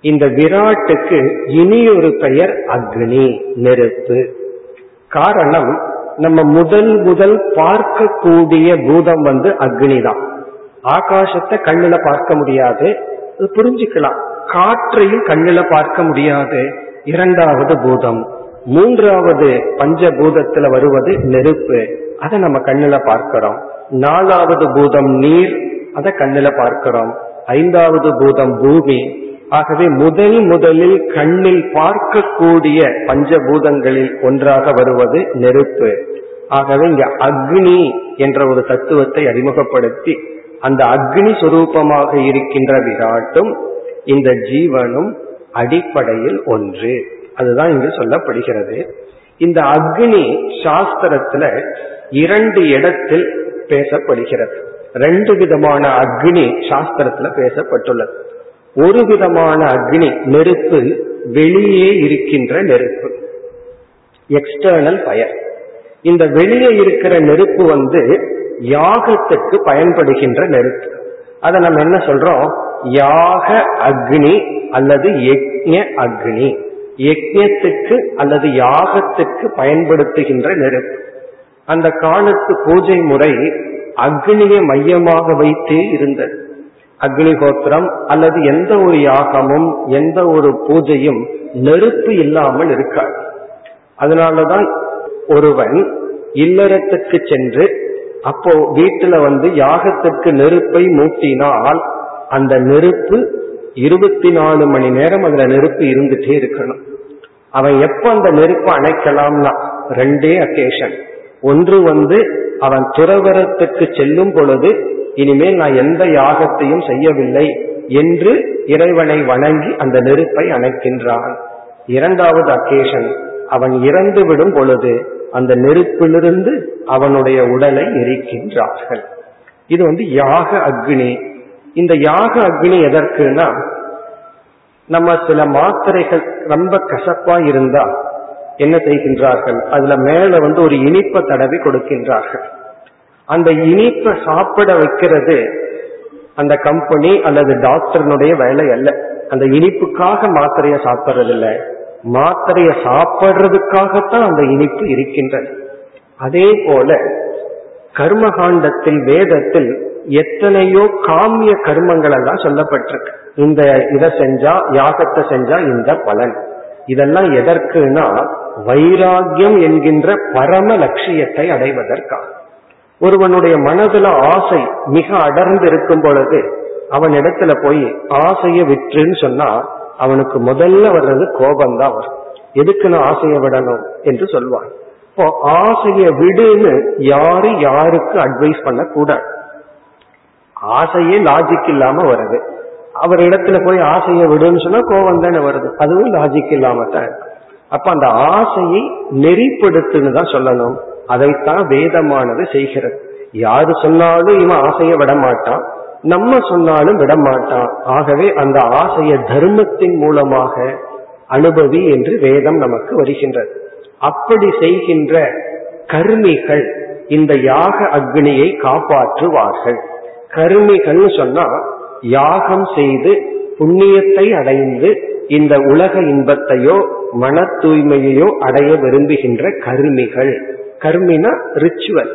இந்த விராட்டுக்கு இனியொரு பெயர் அக்னி நெருப்பு. காரணம் நம்ம முதல் முதல் பார்க்கக்கூடிய பூதம் வந்து அக்னி தான் ஆகாசத்தை கண்ணுல பார்க்க முடியாது புரிஞ்சுக்கலாம். காற்றையும் கண்ணுல பார்க்க முடியாது. இரண்டாவது பூதம். மூன்றாவது பஞ்சபூதத்துல வருவது நெருப்பு. அதை நம்ம கண்ணுல பார்க்கிறோம். நாலாவது பூதம் நீர் அதை கண்ணுல பார்க்கிறோம். ஐந்தாவது பூதம் பூமி. ஆகவே முதல் முதலில் கண்ணில் பார்க்கக்கூடிய பஞ்சபூதங்களில் ஒன்றாக வருவது நெருப்பு. ஆகவே இங்க அக்னி என்ற ஒரு தத்துவத்தை அறிமுகப்படுத்தி அந்த அக்னி சுரூபமாக இருக்கின்ற விராட்டும் இந்த ஜீவனும் அடிப்படையில் ஒன்று. அதுதான் இங்கு சொல்லப்படுகிறது. இந்த அக்னி சாஸ்திரத்துல இரண்டு இடத்தில் பேசப்படுகிறது. ரெண்டு விதமான அக்னி சாஸ்திரத்துல பேசப்பட்டுள்ளது. ஒரு விதமான அக்னி நெருப்பு வெளியே இருக்கின்ற நெருப்பு. எக்ஸ்டர்னல் ஃபயர் இந்த வெளியே இருக்கிற நெருப்பு வந்து யாகத்துக்கு பயன்படுகின்ற நெருப்பு. அதை நம்ம என்ன சொல்றோம்? யாக அக்னி அல்லது யக்ஞ அக்னி. யஜ்யத்துக்கு அல்லது யாகத்துக்கு பயன்படுத்துகின்ற நெருப்பு அந்த காலத்து பூஜை முறை அக்னியை மையமாக வைத்தே இருந்தது. அக்னிஹோத்திரம் அல்லது எந்த ஒரு யாகமும் எந்த ஒரு பூஜையும் நெருப்பு இல்லாமல் இருக்காது. அதனாலதான் ஒருவன் இல்லறத்துக்கு சென்று அப்போ வீட்டுல வந்து யாகத்திற்கு நெருப்பை மூட்டினால் அந்த நெருப்பு இருபத்தி நாலு மணி நேரம் அதுல நெருப்பு இருந்துட்டே இருக்கணும். அவன் எப்ப அந்த நெருப்பை அணைக்கலாம்னா? ரெண்டே அக்கேஷன் ஒன்று வந்து அவன் துறவரத்துக்கு செல்லும் பொழுது இனிமேல் நான் எந்த யாகத்தையும் செய்யவில்லை என்று இறைவனை வணங்கி அந்த நெருப்பை அணைக்கின்றான். இரண்டாவது அக்கேஷன் அவன் இறந்து விடும் பொழுது அந்த நெருப்பிலிருந்து அவனுடைய உடலை எரிக்கின்றார்கள். இது வந்து யாக அக்னி. இந்த யாக அக்னி எதற்குனா நம்ம சில மாத்திரைகள் ரொம்ப கசப்பா இருந்தா என்ன செய்கின்றார்கள்? அதுல மேல வந்து ஒரு இனிப்பை தடவி கொடுக்கின்றார்கள். அந்த இனிப்பை சாப்பிட வைக்கிறது அந்த கம்பெனி அல்லது டாக்டர்னுடைய வேலை அல்ல. அந்த இனிப்புக்காக மாத்திரையை சாப்பிட்றது இல்லை மாத்திரையை சாப்பிட்றதுக்காகத்தான் அந்த இனிப்பு இருக்கின்றது. அதே போல கர்மகாண்டத்தில் வேதத்தில் எத்தனையோ காமிய கர்மங்கள் எல்லாம் சொல்லப்பட்டிருக்கு. இந்த இதை செஞ்சா யாகத்தை செஞ்சா இந்த பலன். இதெல்லாம் எதற்குனா வைராகியம் என்கின்ற பரம லட்சியத்தை அடைவதற்காக. ஒருவனுடைய மனதுல ஆசை மிக அடர்ந்து இருக்கும் பொழுது அவன் இடத்துல போய் ஆசைய விற்றுன்னு சொன்னா அவனுக்கு முதல்ல வர்றது கோபம்தான் வரும். எதுக்கு நான் ஆசையை விடணும் என்று சொல்வான். இப்போ ஆசையை விடுன்னு யாரு யாருக்கு அட்வைஸ் பண்ண கூடாது ஆசையே லாஜிக் இல்லாம வருது. அவர் இடத்துல போய் ஆசையை விடுன்னு சொன்னா கோபம் தானே வருது. அதுவும் லாஜிக் இல்லாம தான் அப்ப அந்த ஆசையை நெறிப்படுத்துன்னு தான் சொல்லணும். அதைத்தான் வேதமானது செய்கிறது. யாரு சொன்னாலும் இவன் ஆசையை விட மாட்டான். நம்ம சொன்னாலும் விட மாட்டான். ஆகவே அந்த ஆசைய தர்மத்தின் மூலமாக அனுபவி என்று வேதம் நமக்கு வருகின்றது. அப்படி செய்கின்ற கர்மிகள் இந்த யாக அக்னியை காப்பாற்றுவார்கள். கருமிகள்னு சொன்னா யாகம் செய்து புண்ணியத்தை அடைந்து இந்த உலக இன்பத்தையோ மன தூய்மையையோ அடைய விரும்புகின்ற கருமிகள். கர்மினா ரிச்சுவல்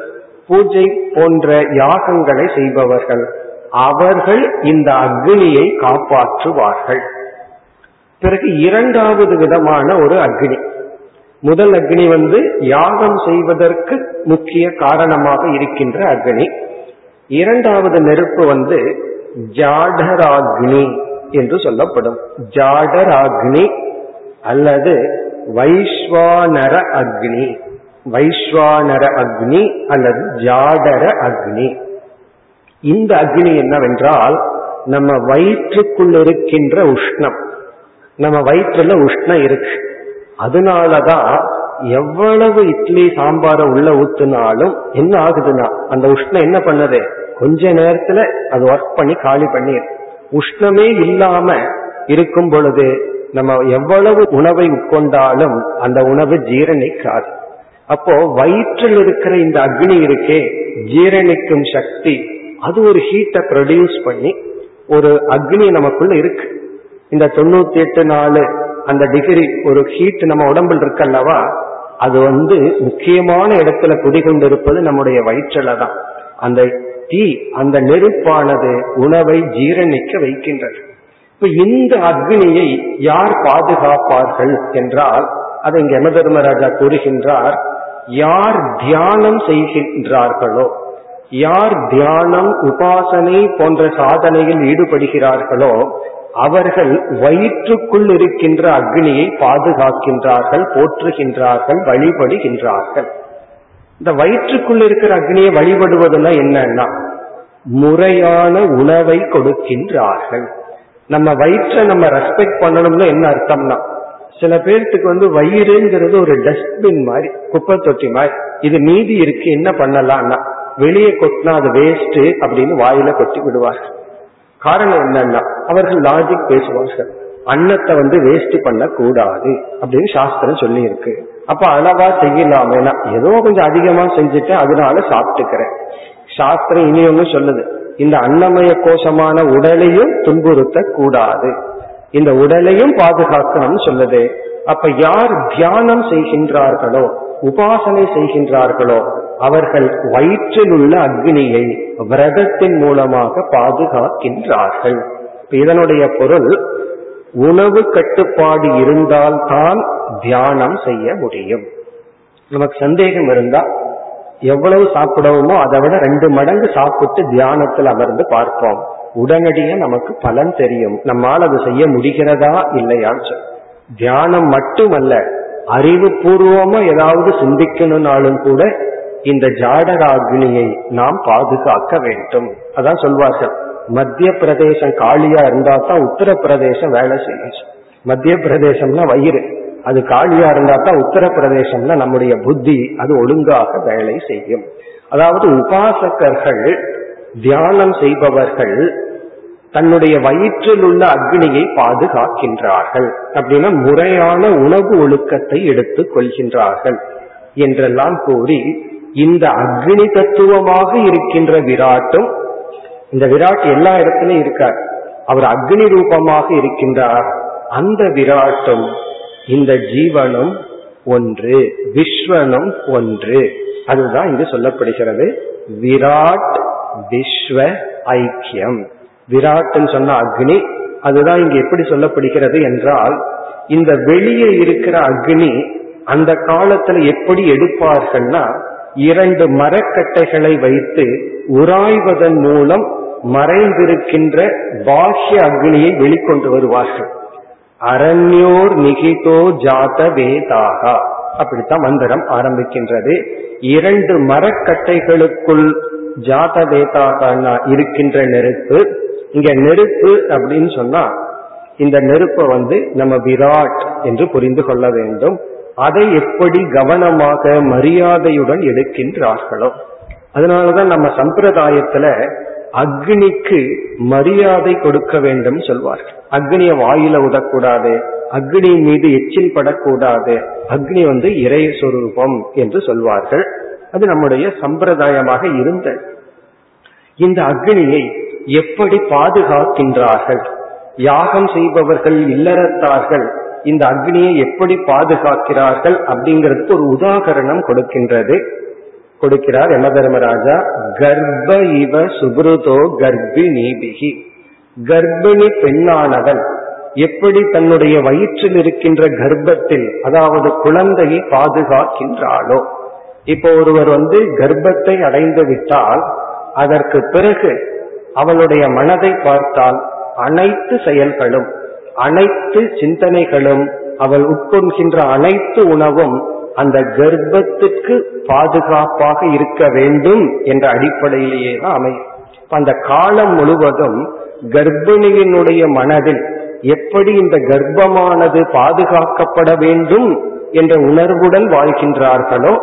பூஜை போன்ற யாகங்களை செய்பவர்கள். அவர்கள் இந்த அக்னியை காப்பாற்றுவார்கள். பிறகு இரண்டாவது விதமான ஒரு அக்னி. முதல் அக்னி வந்து யாகம் செய்வதற்கு முக்கிய காரணமாக இருக்கின்ற அக்னி. இரண்டாவது நெருப்பு வந்து ஜாடராக்னி என்று சொல்லப்படும். ஜாடராக்னி அல்லது வைஸ்வானர அக்னி. வைஸ்வானர அக்னி அல்லது ஜாடர அக்னி. இந்த அக்னி என்னவென்றால் நம்ம வயிற்றுக்குள் இருக்கின்ற உஷ்ணம். நம்ம வயிற்றுல உஷ்ணம் இருக்கு. அதனாலதான் எவ்வளவு இட்லி சாம்பார உள்ள ஊத்துனாலும் என்ன ஆகுதுன்னா அந்த உஷ்ணம் என்ன பண்ணுது? கொஞ்ச நேரத்துல அது ஒர்க் பண்ணி காலி பண்ணி உஷ்ணமே இல்லாம இருக்கும் பொழுது நம்ம எவ்வளவு உணவை உட்கொண்டாலும் அந்த உணவு ஜீரணிக்காது. அப்போ வயிற்றில் இருக்கிற இந்த அக்னி இருக்கே ஜீரணிக்கும் சக்தி அது ஒரு ஹீட்டை ப்ரொடியூஸ் பண்ணி ஒரு அக்னி நமக்குள்ள இருக்கு. இந்த தொண்ணூத்தி எட்டு நாலு அந்த டிகிரி ஒரு ஹீட் நம்ம உடம்பில் இருக்கல்லவா அது வந்து முக்கியமான இடத்துல குடிகொண்டிருப்பது நம்முடைய வயிற்றில தான். அந்த தீ அந்த நெருப்பானது உணவை ஜீரணிக்க வைக்கின்றது. இப்ப இந்த அக்னியை யார் பாதுகாப்பார்கள் என்றால் அதை இங்க யம தர்மராஜா கூறுகின்றார் யார் தியானம் செய்கின்றார்களோ யார் தியானம் உபாசனை போன்ற சாதனையில் ஈடுபடுகிறார்களோ அவர்கள் வயிற்றுக்குள் இருக்கின்ற அக்னியை பாதுகாக்கின்றார்கள் போற்றுகின்றார்கள் வழிபடுகின்றார்கள். இந்த வயிற்றுக்குள் இருக்கிற அக்னியை வழிபடுவதுன்னா என்னன்னா முறையான உணவை கொடுக்கின்றார்கள். நம்ம வயிற்றை நம்ம ரெஸ்பெக்ட் பண்ணணும்னு என்ன அர்த்தம்னா சில பேர்த்துக்கு வந்து வயிறுங்கிறது ஒரு டஸ்ட்பின் மாதிரி குப்பை தொட்டி மாதிரி. இது மீதி இருக்கு என்ன பண்ணலாம்னா வெளியே கொட்டினா அது வேஸ்ட் அப்படின்னு வாயில கொட்டி விடுவார்கள். காரணம் என்னன்னா அவர்கள் லாஜிக் பேசுவார்கள். அன்னத்தை வந்து வேஸ்ட் பண்ண கூடாது அப்படின்னு சாஸ்திரம் சொல்லி இருக்கு அப்ப அளவா செய்யலாமேனா ஏதோ கொஞ்சம் அதிகமா செஞ்சுட்டு அதனால சாப்பிட்டுக்கிறேன். சாஸ்திரம் இனி ஒண்ணு சொல்லுது. இந்த அன்னமய கோஷமான உடலையும் துன்புறுத்த கூடாது இந்த உடலையும் பாதுகாக்கணும்னு சொல்லுது. அப்ப யார் தியானம் செய்கின்றார்களோ உபாசனை செய்கின்றார்களோ அவர்கள் வயிற்றில் உள்ள அக்னியை விரதத்தின் மூலமாக பாதுகாக்கின்றார்கள். இதனுடைய பொருள் உணவு கட்டுப்பாடு இருந்தால்தான் தியானம் செய்ய முடியும். நமக்கு சந்தேகம் இருந்தா எவ்வளவு சாப்பிடவுமோ அதை விட ரெண்டு மடங்கு சாப்பிட்டு தியானத்தில் அமர்ந்து பார்ப்போம். உடனடியே நமக்கு பலன் தெரியும். நம்மால் அது செய்ய முடிகிறதா இல்லையான்னு சொல்லி தியானம் மட்டுமல்ல அறிவுபூர்வமா ஏதாவது சிந்திக்கணும்னாலும் கூட இந்த ஜாடகாக்னியை நாம் பாதுகாக்க வேண்டும். அதான் சொல்வார்கள். மத்திய பிரதேசம் காலியா இருந்தா தான் உத்தரப்பிரதேசம் வேலை செய்யும். மத்திய பிரதேசம்னா வயிறு. அது காலியா இருந்தா தான் உத்தரப்பிரதேசம்ல நம்முடைய புத்தி அது ஒழுங்காக வேலை செய்யும். அதாவது உபாசகர்கள் தியானம் செய்பவர்கள் தன்னுடைய வயிற்றில் உள்ள அக்னியை பாதுகாக்கின்றார்கள். அப்படின்னா முறையான உணவு ஒழுக்கத்தை எடுத்துக் கொள்கின்றார்கள் என்றெல்லாம் கூறி இந்த அக்னி தத்துவமாக இருக்கின்ற விராட்டும் இந்த விராட் எல்லா இடத்திலும் இருக்கார். அவர் அக்னி ரூபமாக இருக்கின்றார். அந்த விராட்டும் இந்த ஜீவனும் ஒன்று விஸ்வனும் ஒன்று. அதுதான் இங்கு சொல்லப்படுகிறது. விராட் விஸ்வ ஐக்கியம். விராட்னு சொன்ன அக்னி அதுதான் இங்கு எப்படி சொல்லப்படுகிறது என்றால் இந்த வெளியே இருக்கிற அக்னி அந்த காலத்துல எப்படி எடுப்பார்கள்னா இரண்டு மரக்கட்டைகளை வைத்து உராய்வதன் மூலம் மறைந்திருக்கின்ற பாஹ்ய அக்னியை வெளிக்கொண்டு வருவார்கள். அரண்யோர் நிகிதோ ஜாத வேதாகா அப்படித்தான் மந்திரம் ஆரம்பிக்கின்றது. இரண்டு மரக்கட்டைகளுக்குள் ஜாத வேதாகனா இருக்கின்ற நெருப்பு. இங்க நெருப்பு அப்படின்னு சொன்னா இந்த நெருப்பை வந்து நம்ம விராட் என்று புரிந்து கொள்ள வேண்டும். அதை எப்படி கவனமாக மரியாதையுடன் எடுக்கின்றார்களோ. அதனாலதான் நம்ம சம்பிரதாயத்துல அக்னிக்கு மரியாதை கொடுக்க வேண்டும் சொல்வார்கள். அக்னிய வாயில உதக்கூடாது அக்னி மீது எச்சில் படக்கூடாது அக்னி வந்து இறை சொரூபம் என்று சொல்வார்கள். அது நம்முடைய சம்பிரதாயமாக இருந்த இந்த அக்னியை எப்படி பாதுகாக்கின்றார்கள்? யாகம் செய்பவர்கள் இல்லறத்தார்கள். இந்த அக்னியை எப்படி பாதுகாக்கிறார்கள் அப்படிங்கிறதுக்கு ஒரு உதாகரணம் கொடுக்கின்றது. கொடுக்கிறார். யம தர்மராஜா கர்ப்ப இவ சுப்ருதோ கர்ப்பிணிபிகி கர்ப்பிணி பெண்ணானவன் எப்படி தன்னுடைய வயிற்றில் இருக்கின்ற கர்ப்பத்தில் அதாவது குழந்தையை பாதுகாக்கின்றாளோ? இப்போ ஒருவர் வந்து கர்ப்பத்தை அடைந்து விட்டால் அதற்கு பிறகு அவளுடைய மனதை பார்த்தால் அனைத்து செயல்களும் அனைத்து சிந்தனைகளும் அவள் உட்கொள்கின்ற அனைத்து உணவும் அந்த கர்ப்பத்துக்கு பாதுகாப்பாக இருக்க வேண்டும் என்ற அடிப்படையிலேயே தான் அமையும். அந்த காலம் முழுவதும் கர்ப்பிணியினுடைய மனதில் எப்படி இந்த கர்ப்பமானது பாதுகாக்கப்பட வேண்டும் என்ற உணர்வுடன் வாழ்கின்றார்களோ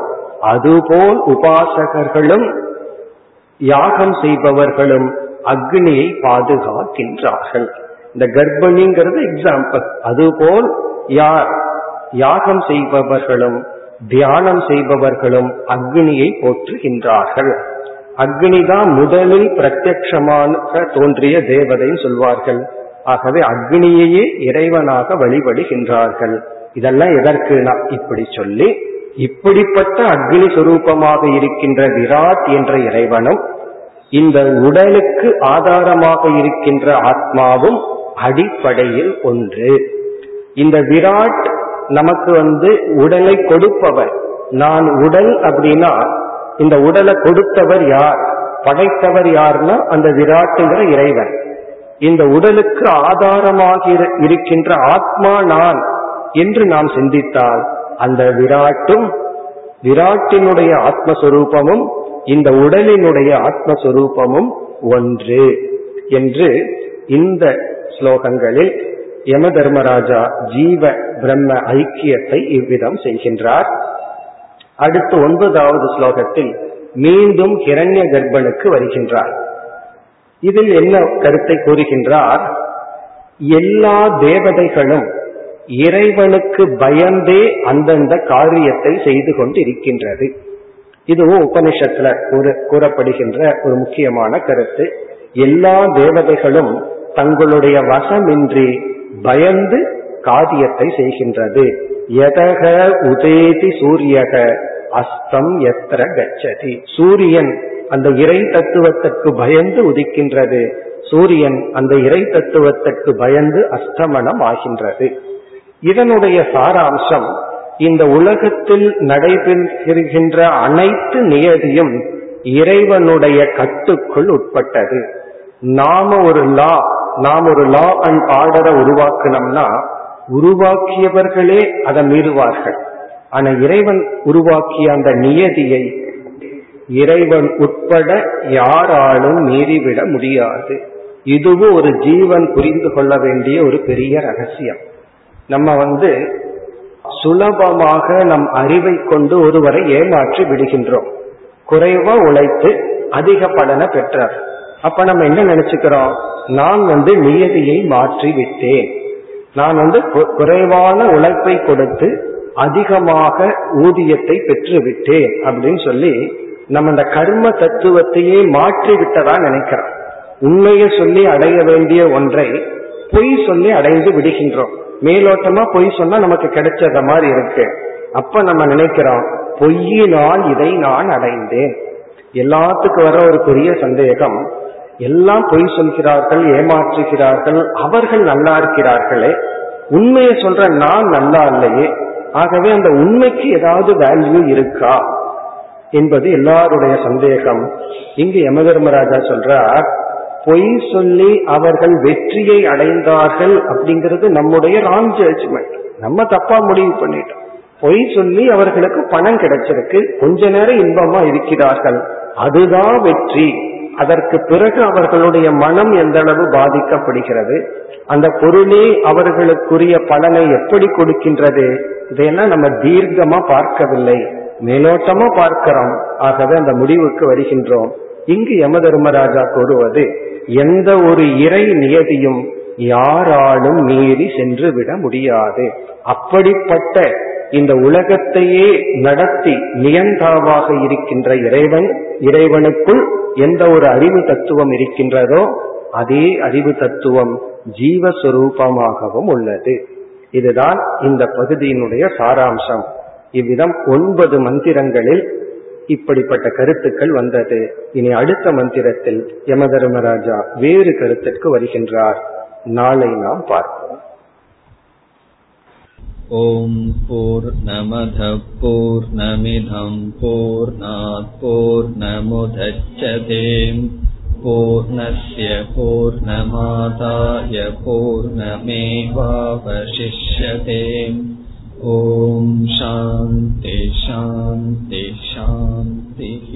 அதுபோல் உபாசகர்களும் யாகம் செய்பவர்களும் அக்னியை பாதுகாக்கின்றார்கள். இந்த கர்ப்பிணிங்கிறது எக்ஸாம்பிள் அதுபோல் யார் யாகம் செய்பவர்களும் தியானம் செய்பவர்களும் அக்னியை போற்றுகின்றார்கள். அக்னி தான் முதலில் பிரத்யட்சமாக தோன்றிய தேவதைன்னு சொல்வார்கள். ஆகவே அக்னியையே இறைவனாக வழிபடுகின்றார்கள். இதெல்லாம் எதற்குனா இப்படி சொல்லி இப்படிப்பட்ட அக்னி சுரூபமாக இருக்கின்ற விராட் என்ற இறைவனும் இந்த உடலுக்கு ஆதாரமாக இருக்கின்ற ஆத்மாவும் அடிப்படையில் ஒன்று. இந்த விராட் நமக்கு வந்து உடலை கொடுப்பவர். நான் உடல் அப்படின்னா இந்த உடலை கொடுத்தவர் யார்? படைத்தவர் யார்னா அந்த விராட்டுங்கிற இறைவன். இந்த உடலுக்கு ஆதாரமாக இருக்கின்ற ஆத்மா நான் என்று நாம் சிந்தித்தால் அந்த விராட்டும் விராட்டினுடைய ஆத்மஸ்வரூபமும் இந்த உடலினுடைய ஆத்மஸ்வரூபமும் ஒன்று என்று இந்த ஸ்லோகங்களில் யம தர்மராஜா ஜீவ பிரம்ம ஐக்கியத்தை இவ்விதம் செய்கின்றார். அடுத்து ஒன்பதாவது ஸ்லோகத்தில் மீண்டும் கிரண்ய கர்ப்பனுக்கு வருகின்றார். இதில் என்ன கருத்தை கூறுகின்றார்? எல்லா தேவதைகளும் இறைவனுக்கு பயந்தே அந்தந்த காரியத்தை செய்து கொண்டு இருக்கின்றது இதுவும் உபனிஷத்துல கூறப்படுகின்ற ஒரு முக்கியமான கருத்து. எல்லா தேவதைகளும் தங்களுடைய வசமின்றி பயந்து காரியத்தை செய்கின்றது. எதக உதேதி சூரியக? அஸ்தம் எத்திர கச்சதி. சூரியன் அந்த இறை தத்துவத்திற்கு பயந்து உதிக்கின்றது. சூரியன் அந்த இறை தத்துவத்திற்கு பயந்து அஸ்தமனம் ஆகின்றது இதனுடைய சாராம்சம் இந்த உலகத்தில் நடைபெறுகின்ற அனைத்து நியதியும் இறைவனுடைய கட்டுக்குள் உட்பட்டது. நாம ஒரு லா நாம் ஒரு லா அண்ட் ஆர்டரை உருவாக்கணும்னா உருவாக்கியவர்களே அதை மீறுவார்கள். ஆனா இறைவன் உருவாக்கிய அந்த நியதியை இறைவன் உட்பட யாராலும் மீறிவிட முடியாது. இதுவும் ஒரு ஜீவன் புரிந்து கொள்ள வேண்டிய ஒரு பெரிய ரகசியம். நம்ம வந்து சுலபமாக நம் அறிவை கொண்டு ஒருவரை ஏமாற்றி விடுகின்றோம். குறைவா உழைத்து அதிக பலனை பெற்றார். அப்ப நம்ம என்ன நினைச்சுக்கிறோம்? நான் வந்து நியதியை மாற்றி விட்டேன் நான் வந்து குறைவான உழைப்பை கொடுத்து அதிகமாக ஊதியத்தை பெற்று விட்டேன் அப்படின்னு சொல்லி நம்ம இந்த கர்ம தத்துவத்தையே மாற்றி விட்டதா நினைக்கிறோம். உண்மையை சொல்லி அடைய வேண்டிய ஒன்றை பொய் சொல்லி அடைந்து விடுகின்றோம். மேலோட்டமா பொய் சொன்னா நமக்கு கிடைச்சத மாதிரி இருக்கு. அப்ப நம்ம நினைக்கிறோம் பொய்யினால் இதை நான் அடைந்தேன். எல்லாத்துக்கும் வர ஒரு பெரிய சந்தேகம் எல்லாம் பொய் சொல்கிறார்கள் ஏமாற்றுகிறார்கள் அவர்கள் நல்லா இருக்கிறார்களே. உண்மையை சொல்ற நான் நல்லா இல்லையே. ஆகவே அந்த உண்மைக்கு ஏதாவது வேல்யூ இருக்கா என்பது எல்லாருடைய சந்தேகம். இங்கு யம தர்மராஜா சொல்றார் பொய் சொல்லி அவர்கள் வெற்றியை அடைந்தார்கள் அப்படிங்கிறது நம்முடைய ராங் ஜட்ஜ்மெண்ட் நம்ம தப்பா முடிவு பண்ணிட்டோம். பொய் சொல்லி அவர்களுக்கு பணம் கிடைச்சிருக்கு கொஞ்ச நேரம் இன்பமா இருக்கிறார்கள். அதுதான் வெற்றி. அதற்கு பிறகு அவர்களுடைய மனம் எந்த அளவு பாதிக்கப்படுகிறது அந்த பொருளே அவர்களுக்குரிய பலனை எப்படி கொடுக்கின்றது இதையெல்லாம் நம்ம தீர்க்கமா பார்க்கவில்லை. மேலோட்டமா பார்க்கிறோம். ஆகவே அந்த முடிவுக்கு வருகின்றோம். இங்கு யம தர்மராஜா கூறுவது எந்த ஒரு இறை நியதியும் யாராலும் மீறி சென்று விட முடியாது. அப்படிப்பட்ட இந்த உலகத்தையே நடத்தி நியந்தாவாக இருக்கின்ற இறைவன் இறைவனுக்குள் எந்த ஒரு அறிவு தத்துவம் இருக்கின்றதோ அதே அறிவு தத்துவம் ஜீவஸ்வரூபமாகவும் உள்ளது. இதுதான் இந்த பகுதியினுடைய சாராம்சம். இவ்விதம் ஒன்பது மந்திரங்களில் இப்படிப்பட்ட கருத்துக்கள் வந்தது. இனி அடுத்த மந்திரத்தில் யமதர்மராஜா வேறு கருத்திற்கு வருகின்றார். நாளை நாம் பார்ப்போம் ॐ पूर्णमधः पूर्णमिधं पूर्णात् पूर्णमुदच्छते पूर्णस्य पूर्णमादाय पूर्णमेवावशिष्यते ॐ शान्ति शान्ति शान्तिः